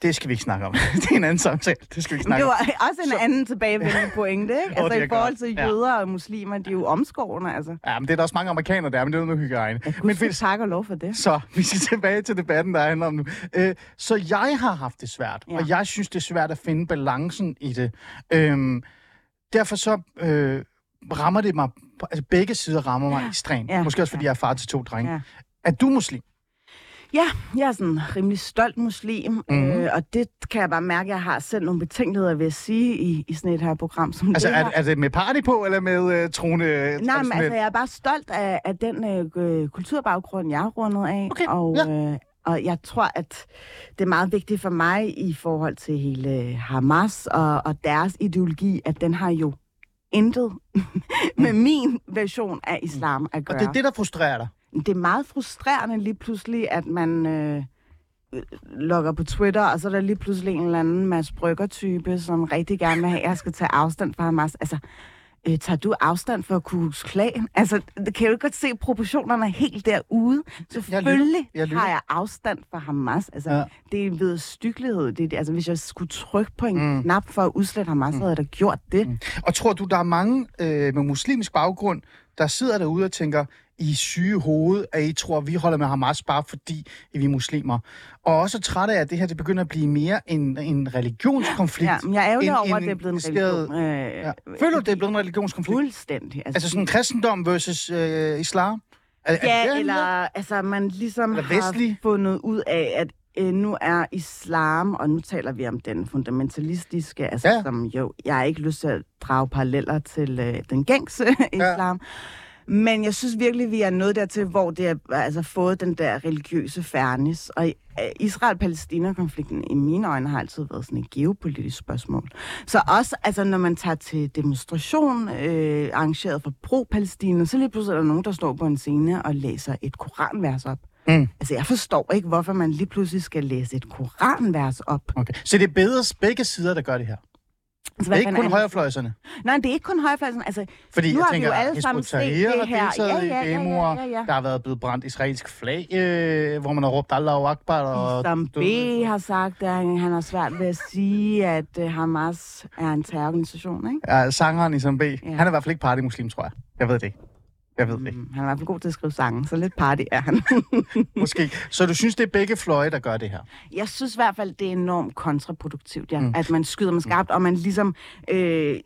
A: Det skal vi ikke snakke om. det er en anden samtale. Det skal vi ikke snakke
E: det
A: om.
E: var også en
A: Så-
E: anden tilbagevendende pointe, ikke?
A: det
E: Altså
A: er
E: i forhold til
A: Ja.
E: jøder og muslimer, de er jo omskårende, altså.
A: Ja, men det er der også mange amerikanere, der er, men det er noget hygiejne.
E: Ja,
A: men
E: Gud, tak og lov for det.
A: Så vi skal tilbage til debatten, der handler om nu. Øh, så jeg har haft det svært, ja.
E: Ja.
A: og jeg synes, det er svært at finde balancen i det. Øhm, derfor så øh, rammer det mig, altså begge sider rammer mig
E: Ja.
A: ekstremt.
E: Ja.
A: Måske også, fordi
E: Ja.
A: jeg er far til to drenge.
E: Ja.
A: Er du muslim?
E: Ja, jeg er sådan en rimelig stolt muslim, mm-hmm. øh, og det kan jeg bare mærke, at jeg har selv nogle betænkeligheder ved at sige i, i sådan et her program som
A: Altså,
E: det her.
A: er, er det med party på, eller med øh, troende
E: Nej, men altså, jeg er bare stolt af, af den øh, øh, kulturbaggrund, jeg er rundet af.
A: Okay,
E: og,
A: ja.
E: øh, og jeg tror, at det er meget vigtigt for mig i forhold til hele Hamas og, og deres ideologi, at den har jo intet med min version af islam at
A: Og
E: gøre.
A: det er det, der frustrerer dig.
E: Det er meget frustrerende lige pludselig, at man øh, logger på Twitter, og så er der lige pludselig en eller anden Mads Brygger-type, som rigtig gerne vil have, at jeg skal tage afstand fra Hamas. Altså, øh, tager du afstand fra Klux Klan? Altså, det kan jeg jo ikke godt se proportionerne helt derude. Selvfølgelig
A: Jeg lytter.
E: har jeg afstand fra Hamas. Altså,
A: Ja.
E: det er en vedstykkelighed. Det, er altså, hvis jeg skulle trykke på en
A: Mm.
E: mm. knap for at udslette Hamas, så havde jeg da gjort det. Mm.
A: Og tror du, der er mange øh, med muslimsk baggrund, der sidder derude og tænker, I er syge hoved, at I tror, at vi holder med Hamas bare fordi vi er muslimer. Og også træt af, at det her det begynder at blive mere en, en religionskonflikt.
E: Ja, men jeg er ærgerlig
A: end-
E: over, at det er blevet en religion. Øh,
A: Ja. Føler du, det er blevet en religionskonflikt?
E: Fuldstændig.
A: Altså sådan kristendom versus øh, islam? Er, er
E: Ja,
A: det,
E: eller altså, man ligesom
A: Eller
E: har fundet ud af, at øh, nu er islam, og nu taler vi om den fundamentalistiske, altså
A: Ja.
E: ja. som jo, jeg har ikke lyst til at drage paralleller til øh, den gængse islam, men jeg synes virkelig, vi er nået dertil, hvor det er altså, fået den der religiøse fernis. Og øh, Israel-Palæstina-konflikten i mine øjne har altid været sådan et geopolitisk spørgsmål. Så også altså, når man tager til demonstration øh, arrangeret for pro-Palæstina, så lige pludselig er der nogen, der står på en scene og læser et koranvers op.
A: Mm.
E: Altså, jeg forstår ikke, hvorfor man lige pludselig skal læse et koranvers op.
A: Okay. Så det er bedre begge sider, der gør det her?
E: Altså,
A: Det er ikke kun
E: er-
A: højrefløjserne.
E: Nej, det er ikke kun højrefløjsen. Altså,
A: Fordi
E: nu
A: jeg
E: har
A: tænker,
E: vi jo alle sammen set det her. Ja, ja, ja, ja, ja, ja.
A: Der har været blevet brændt israelsk flag, øh, hvor man har råbt Allahu Akbar. Og
E: Som B har sagt, at han han har svært ved at sige, at uh, Hamas er en terrororganisation, ikke?
A: Ja, sangeren i som B. Han er i hvert fald ikke partymuslim, tror jeg. Jeg ved det ikke. Jeg ved det ikke.
E: Mm, Han er i hvert fald god til at skrive sange, så lidt party er han.
A: Måske. Så du synes, det er begge fløje, der gør det her?
E: Jeg synes i hvert fald, det er enormt kontraproduktivt, ja. Mm. at man skyder med skarpt, og man ligesom øh,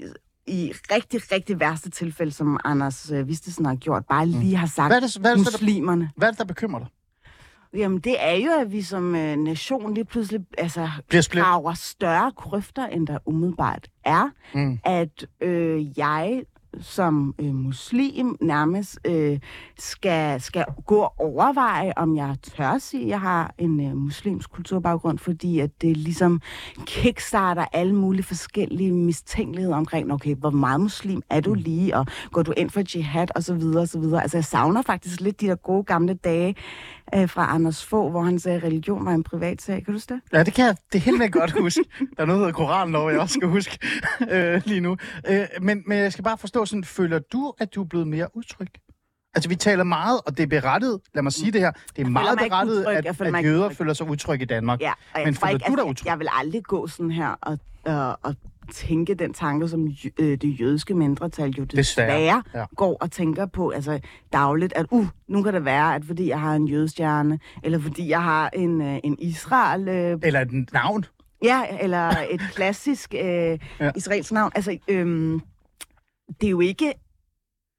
E: i rigtig, rigtig værste tilfælde, som Anders øh, Vistesen har gjort, bare lige har sagt
A: Hvad er det, hvad er det, så, der,
E: muslimerne.
A: hvad er det, der bekymrer dig?
E: Jamen, det er jo, at vi som øh, nation lige pludselig altså, graver større krøfter, end der umiddelbart er.
A: Mm.
E: At øh, jeg som øh, muslim nærmest øh, skal, skal gå og overveje, om jeg tør sige, at jeg har en øh, muslimsk kulturbaggrund, fordi at det ligesom kickstarter alle mulige forskellige mistænkeligheder omkring, okay, hvor meget muslim er du lige, og går du ind for jihad, og så videre, og så videre. Altså, jeg savner faktisk lidt de der gode gamle dage øh, fra Anders Fogh, hvor han sagde, at religion var en privat sag. Kan du huske det?
A: Ja, det kan jeg det helt vildt godt huske. Der er noget, der hedder Koranlov, jeg også skal huske øh, lige nu. Øh, men, men jeg skal bare forstå, sådan, føler du, at du er blevet mere utryg? Altså, vi taler meget, og det er berettet, lad mig sige det her, det er meget berettet,
E: utryg. Jeg
A: at, at jøder
E: utryg.
A: føler sig utrygge i Danmark.
E: Ja, og jeg
A: Men føler
E: ikke,
A: du dig
E: altså,
A: utryg?
E: Jeg vil aldrig gå sådan her og, og, og tænke den tanke, som øh, det jødiske mindretal jo desværre,
A: Desværre,
E: ja.
A: ja.
E: går og tænker på altså, dagligt, at uh, nu kan det være, at fordi jeg har en jødestjerne, eller fordi jeg har en, øh, en Israel... Øh,
A: Eller et navn.
E: ja, eller et klassisk øh,
A: Ja.
E: israelsk navn. Altså, øhm, det er jo ikke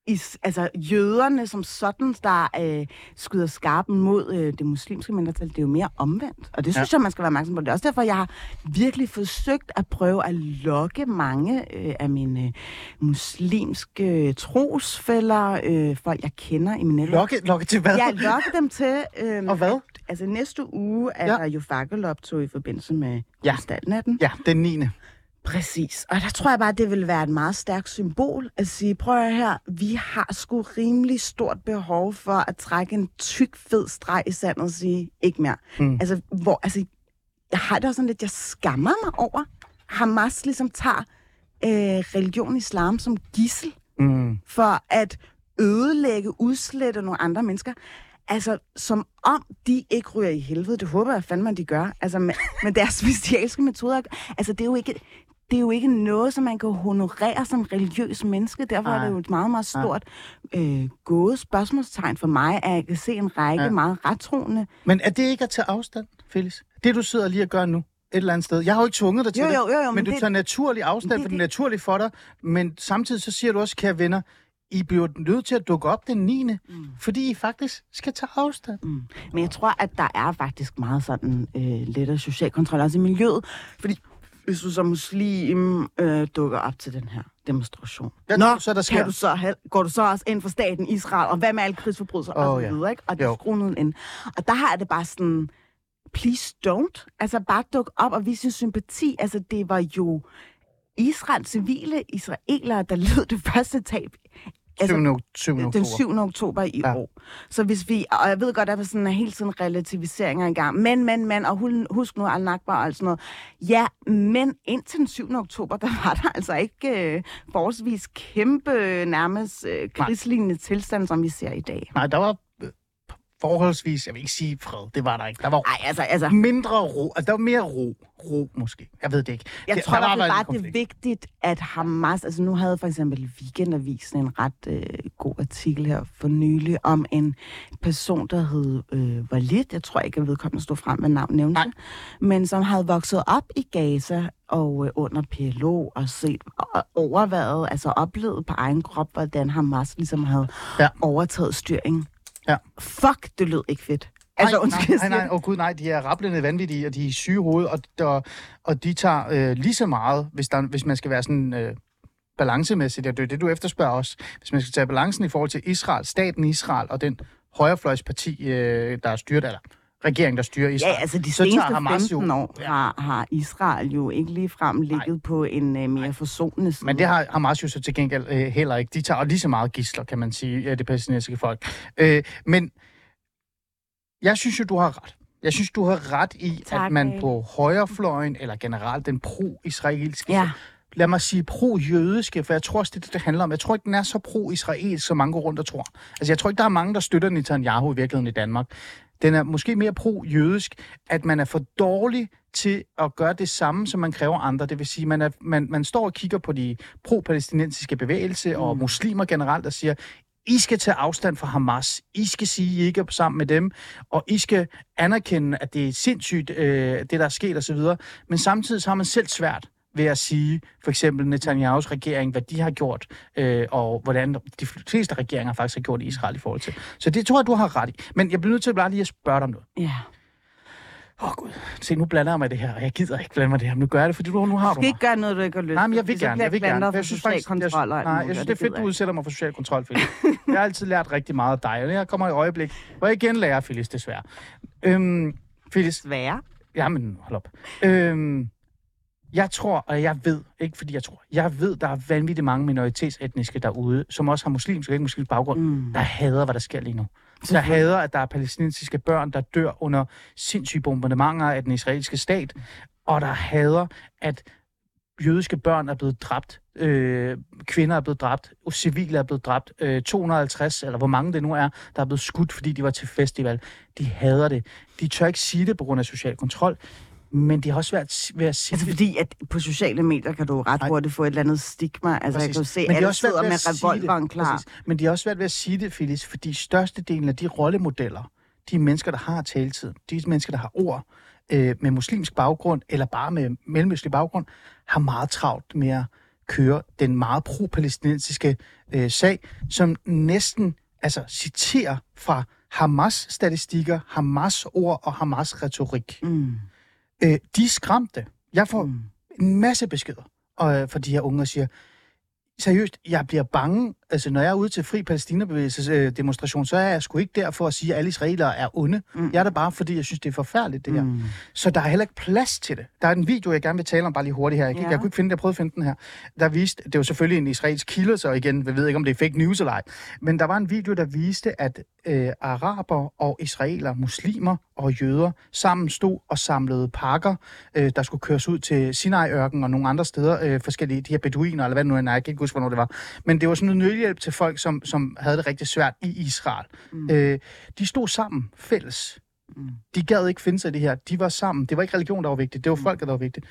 E: is, altså, jøderne som sådan, der øh, skyder skarpen mod øh, det muslimske mindretal. Det er jo mere omvendt. Og det synes
A: Ja.
E: ja. jeg, man skal være opmærksom på. Det er også derfor, jeg har virkelig forsøgt at prøve at lokke mange øh, af mine øh, muslimske øh, trosfælder, øh, folk jeg kender i min netværk.
A: Lokke, lokke til hvad?
E: Jeg lokke dem til... Øh,
A: Og hvad?
E: Altså næste uge er
A: Ja.
E: ja. der jo fakkeloptog i forbindelse med
A: Ja.
E: ja.
A: Ja, den 9.
E: Præcis. Og der tror jeg bare, det vil være et meget stærkt symbol at sige, prøv at her, vi har sgu rimelig stort behov for at trække en tyk, fed streg i sandet og sige, ikke mere.
A: Mm.
E: Altså, hvor, altså, jeg har det også sådan lidt, jeg skammer mig over, Hamas ligesom tager øh, religion islam som gissel
A: Mm.
E: for at ødelægge, udslette nogle andre mennesker. Altså, som om de ikke ryger i helvede. Det håber jeg fandme, at de gør. Altså, med, med deres bestialske metoder. Altså, det er jo ikke... Det er jo ikke noget, som man kan honorere som religiøs menneske. Derfor
A: Nej.
E: er det jo et meget, meget stort øh, gået spørgsmålstegn for mig, at jeg kan se en række
A: ja.
E: meget rettroende.
A: Men er det ikke at tage afstand, Felix? Det, du sidder lige og gør nu, et eller andet sted. Jeg har jo ikke tvunget dig til
E: Jo,
A: det,
E: jo, jo, jo,
A: men,
E: men
A: du
E: det-
A: tager naturlig afstand,
E: det-
A: for det er
E: det-
A: naturligt for dig. Men samtidig så siger du også, kære venner, I bliver nødt til at dukke op den 9. Mm. Fordi I faktisk skal tage afstand.
E: Mm. Men jeg tror, at der er faktisk meget sådan øh, lettere social kontrol også i miljøet. Fordi hvis du som muslim øh, dukker op til den her demonstration.
A: Hvad
E: Nå,
A: så, der sker?
E: Kan du så, går du så også ind for staten Israel, og hvad med alle krigsforbrydelser
A: Åh,
E: og så
A: ja.
E: videre, ikke? Og det er ind. Og der har det bare sådan, please don't. Altså bare duk op og vise sin sympati. Altså det var jo Israels civile israelere, der led det første tab.
A: 7. Altså, 7. oktober.
E: Den 7. oktober i
A: Ja.
E: år. Så hvis vi, og jeg ved godt, at der er sådan en hele tiden relativiseringer i gang, men, men, men, og hu- husk nu al-Nakba og alt sådan noget. Ja, men indtil den 7. oktober, der var der altså ikke øh, forholdsvis kæmpe, nærmest øh, krigslignende tilstand, som vi ser i dag.
A: Nej, der var øh, forholdsvis, jeg vil ikke sige fred, det var der ikke. Der var
E: Nej, altså, altså
A: mindre ro, altså der var mere ro, ro måske. Jeg ved det ikke.
E: Jeg
A: det,
E: tror
A: der
E: fald
A: været en
E: bare, det vigtigt, at Hamas... Altså nu havde for eksempel Weekendavisen en ret øh, god artikel her for nylig om en person, der hed øh, Walid. Jeg tror ikke, at vedkommende stod frem med navn nævnte.
A: Nej.
E: Men som havde vokset op i Gaza og øh, under PLO og set og overvejet, altså oplevet på egen krop, hvordan Hamas ligesom havde
A: ja.
E: overtaget styringen.
A: Ja.
E: Fuck, det lød ikke fedt. Altså,
A: nej,
E: undskyld,
A: nej, nej, nej, oh, gud, nej, de er rablende vanvittige, og de er syge i hovedet, og, og, og de tager øh, lige så meget, hvis, der, hvis man skal være sådan øh, balancemæssigt, og det er det, du efterspørger også, hvis man skal tage balancen i forhold til Israel, staten Israel og den højrefløjsparti, øh, der er styret, eller regering, der styrer Israel.
E: Ja, altså de
A: så
E: seneste
A: Hamas
E: 15
A: jo-
E: år har, har Israel jo ikke ligefrem ligget på en uh, mere forsonende side.
A: Men det har Hamas jo så til gengæld øh, heller ikke. De tager lige så meget gisler, kan man sige, af det palæstinensiske folk. Øh, men jeg synes jo, du har ret. Jeg synes, du har ret i,
E: Tak,
A: at man på højrefløjen, eller generelt den pro-israelske,
E: Ja.
A: lad mig sige, pro-jødiske, for jeg tror også, det er det, det handler om. Jeg tror ikke, den er så pro-israelsk, som mange går rundt og tror. Altså, jeg tror ikke, der er mange, der støtter Netanyahu i virkeligheden i Danmark. Den er måske mere pro-jødisk, at man er for dårlig til at gøre det samme, som man kræver andre. Det vil sige, man, er, man, man står og kigger på de pro-palæstinensiske bevægelse og muslimer generelt, og siger, I skal tage afstand fra Hamas. I skal sige, I ikke er sammen med dem. Og I skal anerkende, at det er sindssygt, øh, det der er sket osv. Men samtidig så har man selv svært ved at sige, for eksempel Netanyahus regering, hvad de har gjort, øh, og hvordan de fleste regeringer faktisk har gjort i Israel i forhold til. Så det tror jeg, du har ret i. Men jeg bliver nødt til bare lige at spørge dig om noget.
E: Ja.
A: Åh oh, gud, se nu blander jeg mig det her, og jeg gider ikke blande mig det her, men nu gør jeg det, fordi du, nu har
E: Du
A: du
E: skal
A: mig.
E: ikke gøre noget, du ikke har lyst
A: Nej, men jeg vil gerne, jeg vil gerne. Jeg synes faktisk, jeg, nej,
E: muligt,
A: jeg synes, det er fedt, du
E: jeg
A: udsætter mig for social kontrol, Phyllis. jeg har altid lært rigtig meget af dig, og jeg kommer i øjeblik, hvor jeg igen lærer, Phyllis, desværre. Øhm,
E: ikke. Svære.
A: Jamen, hold op. Øhm, jeg tror, og jeg ved, ikke fordi jeg tror, jeg ved, der er vanvittigt mange minoritetsetniske derude, som også har muslimsk og ikke muslimsk baggrund,
E: Mm.
A: der hader, hvad der sker lige nu. Der hader, at der er palæstinensiske børn, der dør under sindssyge bombardementer af den israelske stat, og der hader, at jødiske børn er blevet dræbt, øh, kvinder er blevet dræbt, og civile er blevet dræbt, øh, 250, eller hvor mange det nu er, der er blevet skudt, fordi de var til festival. De hader det. De tør ikke sige det på grund af social kontrol, men de har også været ved at sige
E: Altså
A: det.
E: fordi, at på sociale medier kan du ret hurtigt få et eller andet stigma. Altså jeg
A: Præcis.
E: kan jo se,
A: Men
E: alle
A: også svært
E: sidder med revolveren
A: det.
E: klar.
A: Præcis. Men de har også svært ved at sige det, Phyllis, fordi størstedelen af de rollemodeller, de mennesker, der har taletid, de mennesker, der har ord øh, med muslimsk baggrund, eller bare med mellemøstlig baggrund, har meget travlt med at køre den meget pro-palæstinensiske øh, sag, som næsten altså, citerer fra Hamas-statistikker, Hamas-ord og Hamas-retorik.
E: Mm.
A: Øh, de er skræmte. Jeg får
E: Mm.
A: en masse beskeder øh, fra de her unge, og siger, seriøst, jeg bliver bange. Altså, når jeg er ude til fri palæstinabevægelses øh, så er jeg sgu ikke der for at sige, at alle israelere er onde.
E: Mm.
A: Jeg er der bare, fordi jeg synes, det er forfærdeligt, det her.
E: Mm.
A: Så der er heller ikke plads til det. Der er en video, jeg gerne vil tale om, bare lige hurtigt her. Jeg, ja. Jeg kunne ikke finde det, jeg prøvede at finde den her. Der viste, det var selvfølgelig en israelsk kilde, så igen, vi ved ikke, om det er fake news eller ej. Men der var en video, der viste, at øh, araber og israeler, muslimer og jøder sammen stod og samlede pakker, øh, der skulle køres ud til Sinai-ørken og nogle andre steder, øh, forskellige, de her beduiner, eller hvad det nu er, jeg kan ikke huske, hvornår det var. Men det var sådan noget nødhjælp til folk, som, som havde det rigtig svært i Israel. Mm. Øh, de stod sammen, fælles.
E: Mm.
A: De gad ikke finde sig i det her. De var sammen. Det var ikke religion, der var vigtigt. Det var folket, der var vigtigt.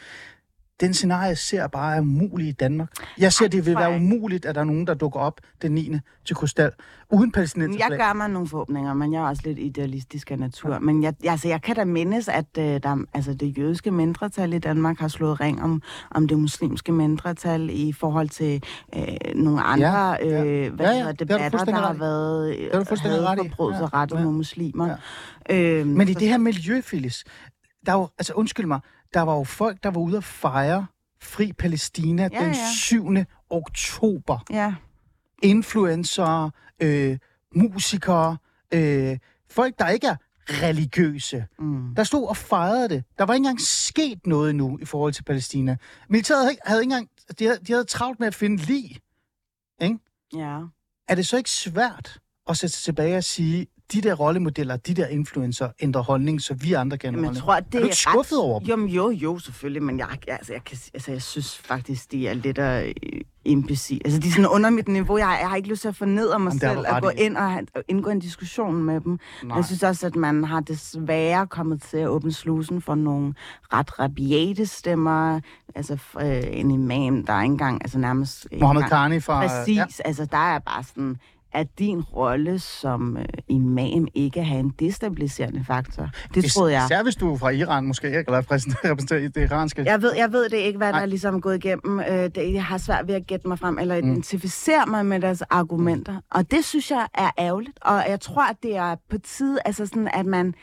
A: Den scenarie ser bare er umulig i Danmark. Jeg ser,
E: Ej,
A: det vil være umuligt, at der er nogen, der dukker op den 9. til Krystal, uden palæstinenser.
E: Jeg gør mig nogle forhåbninger, men jeg er også lidt idealistisk af natur. Men jeg, altså, jeg kan da mindes, at øh, der, altså, det jødiske mindretal i Danmark har slået ring om, om det muslimske mindretal i forhold til øh, nogle andre
A: Ja,
E: ja,
A: ja.
E: øh, hvad
A: Ja,
E: ja,
A: ja,
E: ja,
A: du
E: debatter, der har været
A: Det har du fuldstændig ret i.
E: forbrydelser
A: Ja,
E: rettet
A: ja.
E: mod muslimer.
A: Ja.
E: Øhm,
A: Men i
E: så-
A: det her miljø, Phyllis, der var, altså undskyld mig, der var jo folk, der var ude at fejre Fri Palæstina
E: Ja,
A: den
E: ja.
A: 7. oktober.
E: Ja,
A: Influencer, øh, musikere, øh, folk, der ikke er religiøse.
E: mm.
A: Der stod og fejrede det. Der var ikke engang sket noget endnu i forhold til Palæstina. Militæret havde ikke, havde ikke engang... De havde, de havde travlt med at finde lig.
E: ja.
A: Er det så ikke svært at sætte sig tilbage og sige, de der rollemodeller, de der influencer ændrer holdning, så vi andre
E: Jamen, jeg tror, at det
A: er du ikke skuffet
E: ret...
A: over dem?
E: Jo, jo, jo, selvfølgelig, men jeg, altså, jeg, kan, altså, jeg synes faktisk, de er lidt af øh, imbecil. Altså, de er sådan under mit niveau. Jeg, jeg har ikke lyst til at fornedre mig
A: Jamen, det
E: selv
A: ret
E: og gå ind og, og indgå en diskussion med dem.
A: Nej.
E: Jeg synes også, at man har desværre kommet til at åbne slusen for nogle ret rabiate stemmer. Altså øh, en imam, der er ikke engang, altså nærmest...
A: Mohammed Karni fra...
E: Præcis.
A: Ja.
E: Altså, der er bare sådan, at din rolle som øh, imam ikke har en destabiliserende faktor. Det
A: Is-
E: troede jeg.
A: Især hvis du er fra Iran, måske, ikke? eller repræsenterer det iranske.
E: Jeg ved, jeg ved det ikke, hvad der
A: Nej.
E: er ligesom gået igennem. Øh, det, jeg har svært ved at gætte mig frem, eller identificere mig med deres argumenter. Og det synes jeg er ærgerligt. Og jeg tror, at det er på tide, altså sådan, at man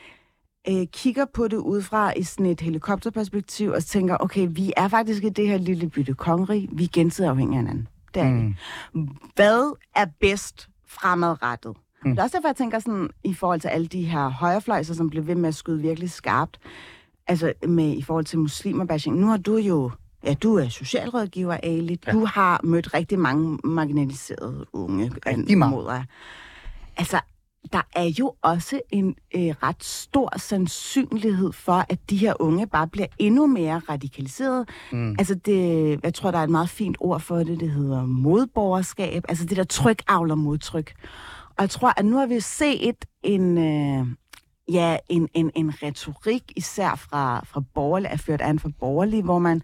E: øh, kigger på det udefra i sådan et helikopterperspektiv, og tænker, okay, vi er faktisk i det her lille bytte kongerig. Vi er gensidigt afhængige af hinanden. Det er mm. Hvad er bedst fremadrettet? Mm. Det er også derfor, jeg tænker sådan, i forhold til alle de her højrefløjser, som bliver ved med at skyde virkelig skarpt, altså med i forhold til muslimerbashing. Nu har du jo, ja, du er socialrådgiver, Ali. Ja. Du har mødt rigtig mange marginaliserede unge.
A: Rigtig mange.
E: Altså, der er jo også en øh, ret stor sandsynlighed for, at de her unge bare bliver endnu mere radikaliseret. Mm. Altså, det, jeg tror, der er et meget fint ord for det, det hedder modborgerskab. Altså, det der tryk avler modtryk. Og jeg tror, at nu har vi set en... Øh, ja, en, en, en retorik, især fra, fra borgerlige, er ført an fra borgerlige, hvor man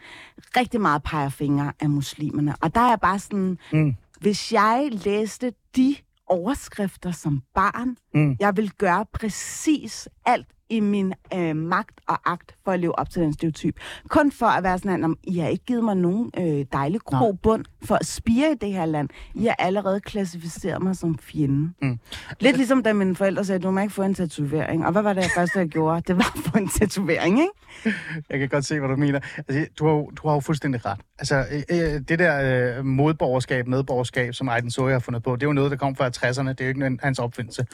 E: rigtig meget peger fingre af muslimerne. Og der er bare sådan, mm. hvis jeg læste de overskrifter som barn, mm. jeg vil gøre præcis alt i min øh, magt og akt for at leve op til den stereotyp. Kun for at være sådan, at I har ikke givet mig nogen øh, dejlig bund for at spire i det her land. I har allerede klassificeret mig som fjende. Mm. Lidt ligesom da mine forældre sagde, du må ikke få en tatovering. Og hvad var det første, jeg gjorde? Det var at få en tatovering, ikke?
A: Jeg kan godt se, hvad du mener. Altså, du, har, du har jo fuldstændig ret. Altså, øh, øh, det der øh, modborgerskab, medborgerskab, som Aiden Soja har fundet på, det er jo noget, der kom fra 60'erne. Det er jo ikke hans opfindelse.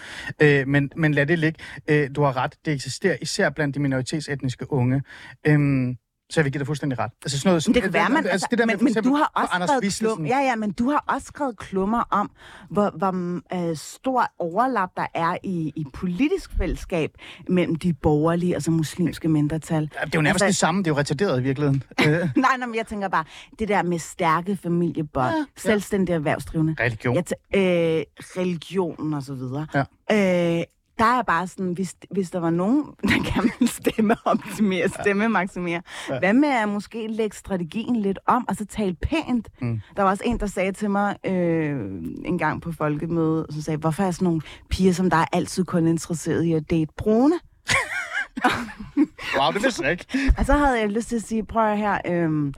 A: Øh, men, men lad det ligge. Øh, du har ret. Det eksisterer især blandt de minoritetsetniske unge. Øhm, så jeg vil give dig fuldstændig ret.
E: Altså sådan noget, sådan, det kan være, man, altså, det der men, med, men du har også skrevet klum, ja, ja, men du har også skrevet klummer om, hvor, hvor uh, stor overlap der er i, i politisk fællesskab mellem de borgerlige og så muslimske mindretal.
A: Ja, det er jo nærmest altså, det samme, det er jo retarderet i virkeligheden.
E: nej, nej, men jeg tænker bare, det der med stærke familiebånd, ja, ja. selvstændige erhvervsdrivende.
A: Religion.
E: Jeg øh, religion og så videre. Ja. Øh, der er bare sådan, hvis, hvis der var nogen, der kan stemme optimere, stemme maksimere, ja. hvad med at måske lægge strategien lidt om, og så tale pænt? Mm. Der var også en, der sagde til mig øh, en gang på folkemødet, så sagde, hvorfor er sådan nogle piger, som der er altid kun interesseret i at date brune?
A: wow, det vidste jeg ikke.
E: og så havde jeg lyst til at sige, prøv her, øh,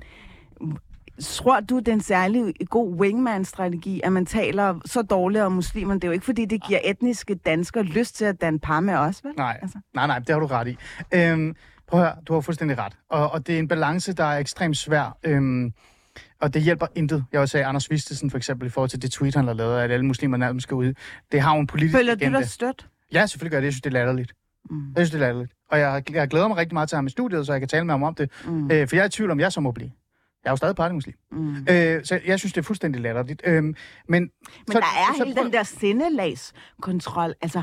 E: Tror du, det er en særlig god wingman-strategi, at man taler så dårligt om muslimer? Det er jo ikke, fordi det giver etniske danskere lyst til at danne par med os, vel?
A: Nej, altså. nej, nej, det har du ret i. Øhm, prøv at høre, du har fuldstændig ret. Og, og det er en balance, der er ekstremt svær. Øhm, og det hjælper intet. Jeg også sagde Anders Vistesen for eksempel i forhold til det tweet, han har lavet, at alle muslimer nærmest skal ud. Det har jo en politisk
E: Føler agenda. du dig stødt?
A: Ja, selvfølgelig gør det. Jeg synes, det er latterligt. Mm. Jeg synes, det er latterligt. Og jeg, jeg glæder mig rigtig meget til at have med studiet, så jeg kan tale med ham om det. Mm. Øh, for jeg er i tvivl om, jeg så må blive. Jeg er jo stadig partymuslim. Mm. Øh, så jeg synes, det er fuldstændig latterligt. Øh, men
E: men så, der er så, hele så, den der sindelagskontrol. Altså,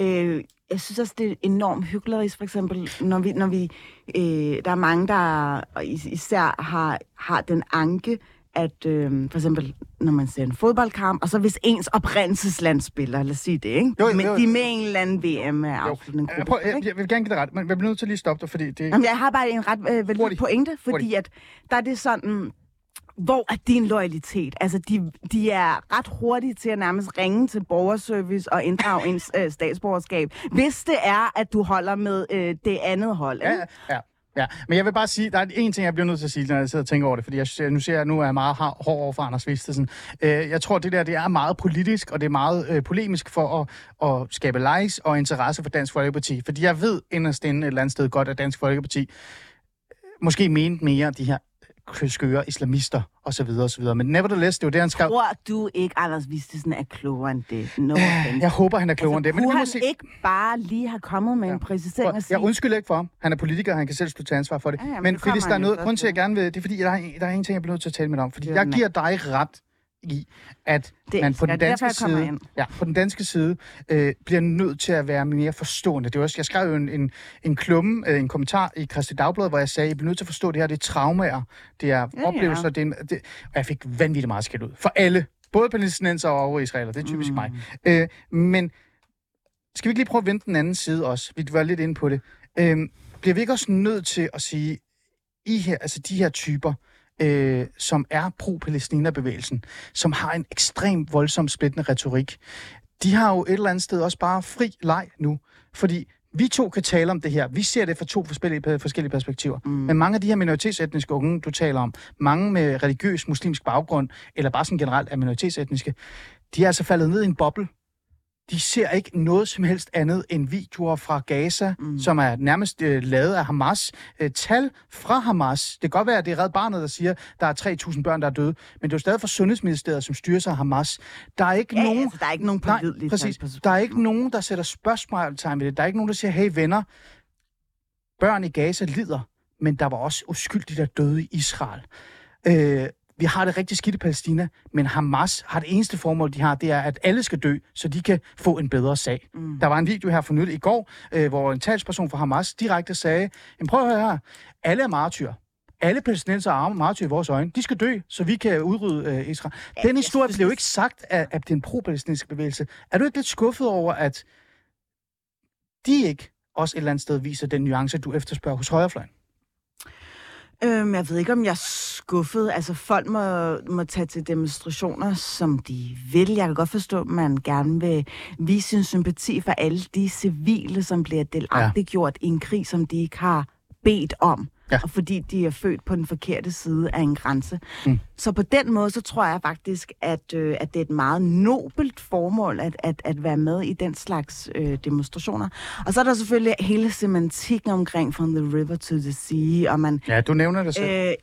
E: øh, jeg synes også, det er enormt hyggeligt, for eksempel, når vi, når vi øh, der er mange, der især har, har den anke, at øh, for eksempel, når man ser en fodboldkamp, og så hvis ens oprindelsesland spiller, lad os sige det, ikke? Jo, jo, jo. Men de er med en eller anden VM-afslutning.
A: Jeg, prøv, jeg, jeg, vil gerne give dig ret, men jeg bliver nødt til at lige stoppe dig, fordi det...
E: Jamen, jeg har bare en ret øh, vel, pointe, fordi at der er det sådan... Hvor er din loyalitet? Altså, de, de er ret hurtige til at nærmest ringe til borgerservice og inddrage ens øh, statsborgerskab, hvis det er, at du holder med øh, det andet hold. Ikke?
A: Ja, ja. Ja, men jeg vil bare sige, der er en ting, jeg bliver nødt til at sige, når jeg sidder og tænker over det, fordi jeg, nu ser jeg, nu er jeg meget hård over for Anders Vistesen. Øh, jeg tror, det der det er meget politisk, og det er meget øh, polemisk for at, at skabe likes og interesse for Dansk Folkeparti. Fordi jeg ved inderst inde et eller andet sted godt, at Dansk Folkeparti måske mente mere de her skøre islamister og så videre og så videre. Men nevertheless, det var det, han skrev.
E: Tror du ikke, Anders Vistesen er klogere end det? No
A: jeg håber, han er klogere
E: altså,
A: end det.
E: Men han se... ikke bare lige have kommet med ja. en præcisering og
A: sige... Jeg undskylder ikke for ham. Han er politiker, han kan selv stå til ansvar for det. Ja, ja, men, men Felix, der er noget, grund til, at jeg gerne vil... Det er fordi, der er, der er en ting, jeg bliver nødt til at tale med dig om. Fordi jeg giver dig ret i, at det, man på den danske side, ja, på den danske side øh, bliver nødt til at være mere forstående. Det var også, jeg skrev jo en, en, en klumme, øh, en kommentar i Christi Dagblad, hvor jeg sagde, at I bliver nødt til at forstå det her, det er traumer, det er ja, oplevelser, ja. Det, er det, og jeg fik vanvittigt meget skæld ud. For alle, både palæstinenser og israeler, det er typisk mm. mig. Øh, men skal vi ikke lige prøve at vente den anden side også? Vi var lidt inde på det. Øh, bliver vi ikke også nødt til at sige, I her, altså de her typer, øh, som er pro-Palæstina-bevægelsen, som har en ekstrem voldsom splittende retorik, de har jo et eller andet sted også bare fri leg nu. Fordi vi to kan tale om det her. Vi ser det fra to forskellige, forskellige perspektiver. Mm. Men mange af de her minoritetsetniske unge, du taler om, mange med religiøs muslimsk baggrund, eller bare sådan generelt er minoritetsetniske, de er altså faldet ned i en boble, de ser ikke noget som helst andet end videoer fra Gaza, mm. som er nærmest øh, lavet af Hamas. Øh, tal fra Hamas. Det kan godt være, at det er Red Barnet, der siger, at der er 3.000 børn, der er døde. Men det er jo stadig fra Sundhedsministeriet, som styrer sig af Hamas. Der er ikke
E: ja,
A: nogen...
E: Altså, der er ikke nogen
A: nej, præcis. Der er ikke nogen, der sætter spørgsmålstegn ved det. Der er ikke nogen, der siger, hey venner, børn i Gaza lider, men der var også uskyldige, der døde i Israel. Øh, vi har det rigtig skidt i Palæstina, men Hamas har det eneste formål, de har, det er, at alle skal dø, så de kan få en bedre sag. Mm. Der var en video her for nylig i går, øh, hvor en talsperson for Hamas direkte sagde, jamen prøv at høre her, alle er martyr. Alle palæstinenser er martyr i vores øjne. De skal dø, så vi kan udrydde øh, Israel. Den historie blev jo ikke sagt af, af den pro-palæstinensiske bevægelse. Er du ikke lidt skuffet over, at de ikke også et eller andet sted viser den nuance, du efterspørger hos højrefløjen?
E: Øhm, jeg ved ikke, om jeg er skuffet. Altså, folk må, må tage til demonstrationer, som de vil. Jeg kan godt forstå, at man gerne vil vise sin sympati for alle de civile, som bliver delagtiggjort ja. i en krig, som de ikke har bedt om. Ja. Og fordi de er født på den forkerte side af en grænse. Mm. Så på den måde, så tror jeg faktisk, at, øh, at det er et meget nobelt formål at, at, at være med i den slags øh, demonstrationer. Og så er der selvfølgelig hele semantikken omkring from the river to the sea, og man...
A: Ja, du nævner det selv. Øh,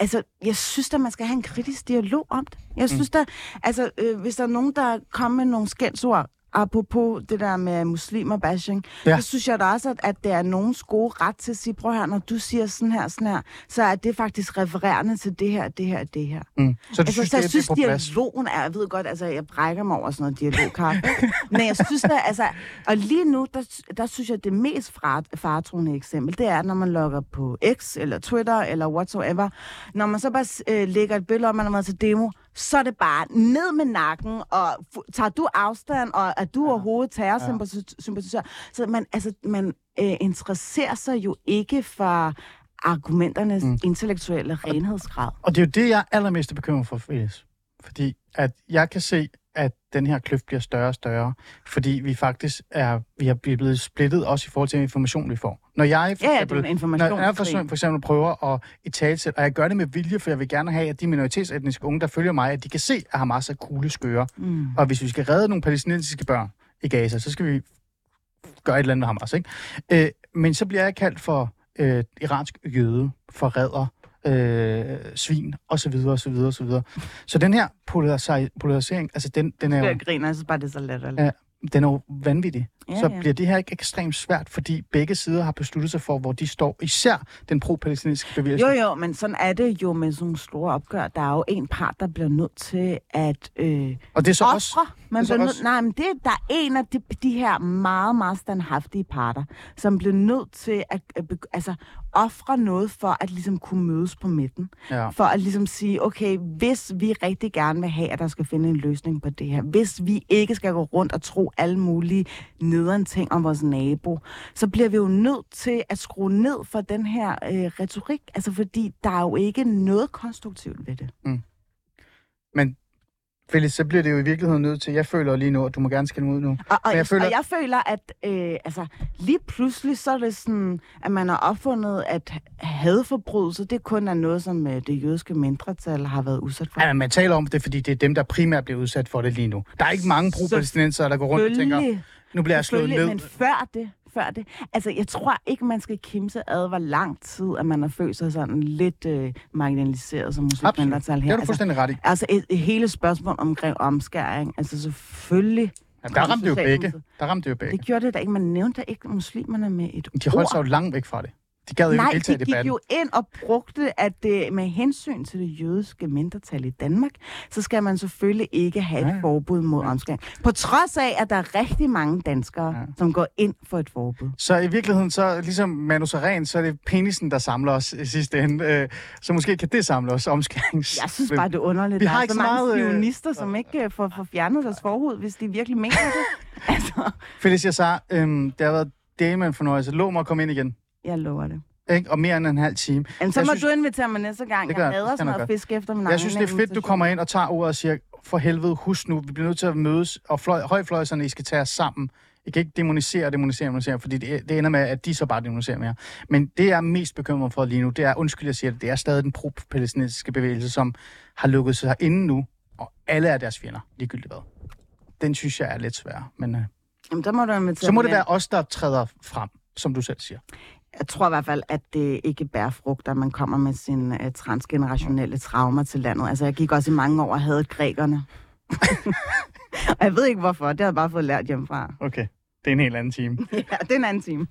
E: Altså, jeg synes at man skal have en kritisk dialog om det. Jeg synes mm. altså, øh, hvis der er nogen, der kommer med nogle skældsord apropos det der med muslimer bashing, ja. så synes jeg da også, at, at det er nogens gode ret til at sige, prøv her, når du siger sådan her, sådan her, så er det faktisk refererende til det her, det her, det her. Mm.
A: Så du altså, synes, så
E: jeg
A: det,
E: synes,
A: det er
E: dialogen er, jeg ved godt, altså, jeg brækker mig over sådan noget dialogkaffe, men jeg synes da, altså, og lige nu, der, der synes jeg, det mest faretroende eksempel, det er, når man logger på X, eller Twitter, eller whatsoever, når man så bare øh, lægger et billede om, man har været til demo, så er det bare ned med nakken, og tager du afstand, og er du overhovedet terrorsympatisør? Ja. Så man, altså, man øh, interesserer sig jo ikke for argumenternes mm. intellektuelle renhedsgrad.
A: Og det er jo det, jeg er allermest bekymret for, Felix. Fordi at jeg kan se, at den her kløft bliver større og større, fordi vi faktisk er, vi er blevet splittet også i forhold til information, vi får. Når jeg for,
E: ja,
A: eksempel,
E: når
A: jeg for, for eksempel prøver at i tale og jeg gør det med vilje, for jeg vil gerne have, at de minoritetsetniske unge, der følger mig, at de kan se, at Hamas er kugle skøre. Mm. Og hvis vi skal redde nogle palæstinensiske børn i Gaza, så skal vi gøre et eller andet med Hamas. Ikke? Øh, men så bliver jeg kaldt for øh, iransk jøde, forræder, øh, svin, og så videre, og så videre, og så videre. Så den her polarisering, altså den, den er jo...
E: Jeg griner, jeg synes bare, det er så latterligt.
A: Ja, den er jo vanvittig. Ja, så ja. bliver det her ikke ekstremt svært, fordi begge sider har besluttet sig for, hvor de står. Især den pro-palæstinensiske bevægelse.
E: Jo, jo, men sådan er det jo med sådan nogle store opgør. Der er jo en part, der bliver nødt til at øh,
A: Og det er så ofre. også...
E: Man
A: det er
E: bliver nødt, nej, men det, der er en af de, de her meget, meget standhaftige parter, som bliver nødt til at, at altså, ofre noget for at ligesom kunne mødes på midten. Ja. For at ligesom sige, okay, hvis vi rigtig gerne vil have, at der skal finde en løsning på det her, hvis vi ikke skal gå rundt og tro alle mulige nederen ting om vores nabo, så bliver vi jo nødt til at skrue ned for den her øh, retorik, altså fordi der er jo ikke noget konstruktivt ved det. Mm.
A: Men Felix, så bliver det jo i virkeligheden nødt til, jeg føler lige nu, at du må gerne skille ud nu.
E: Og, og, jeg, føler... og jeg føler, at øh, altså, lige pludselig så er det sådan, at man har opfundet, at hadforbrydelse, det kun er noget, som øh, det jødiske mindretal har været udsat for.
A: Ja, man taler om det, fordi det er dem, der primært bliver udsat for det lige nu. Der er ikke mange pro-palæstinenser, der går rundt og tænker, nu bliver jeg slået ned.
E: Men før det, før det. Altså, jeg tror ikke, man skal kimse ad, hvor lang tid, at man har følt sig sådan lidt øh, marginaliseret som
A: muslimindretal her. Det er du fuldstændig ret i.
E: Altså, et, et hele spørgsmål omkring omskæring. Altså, selvfølgelig...
A: Ja, der ramte det jo begge. Der ramte det jo begge.
E: Det gjorde det da ikke. Man nævnte ikke muslimerne med et
A: De holdt sig jo langt væk fra det. De gad
E: Nej,
A: ikke
E: de gik jo ind og brugte, at det, med hensyn til det jødiske mindretal i Danmark, så skal man selvfølgelig ikke have et ja. forbud mod ja. omskæring. På trods af, at der er rigtig mange danskere, ja. som går ind for et forbud.
A: Så i virkeligheden, så ligesom Manu Saren, så er det penisen, der samler os i sidste ende. Øh, så måske kan det samle os omskærings...
E: Jeg synes bare, det er underligt. Vi der har er ikke så mange sionister, øh... som ikke øh, får, får fjernet deres forhud, hvis de virkelig mener det.
A: altså. Felicia Sar, øhm, det har været Damon fornøjelse. Lå mig at komme ind igen.
E: Jeg lover det.
A: Ikke? Og mere end en halv time.
E: Jamen, så jeg må synes, du invitere mig næste gang. Jeg hader sådan noget fisk efter min
A: Jeg synes, det er fedt, du kommer ind og tager ordet og siger, for helvede, husk nu, vi bliver nødt til at mødes, og fløj, højfløjserne, I skal tage os sammen. I kan ikke demonisere og demonisere, demonisere, fordi det, det ender med, at de så bare demoniserer mere. Men det, jeg er mest bekymret for lige nu, det er, undskyld, jeg siger det, det er stadig den pro-palæstinensiske bevægelse, som har lukket sig inden nu, og alle er deres fjender, ligegyldigt hvad. Den synes jeg er lidt svær, men... Øh,
E: Jamen, der må du
A: så må det være os, der træder frem, som du selv siger
E: jeg tror i hvert fald, at det ikke bærer frugt, at man kommer med sine uh, transgenerationelle traumer til landet. Altså, jeg gik også i mange år og havde grækerne. og jeg ved ikke hvorfor, det har jeg bare fået lært hjemmefra.
A: Okay, det er en helt anden time.
E: ja, det er en anden time.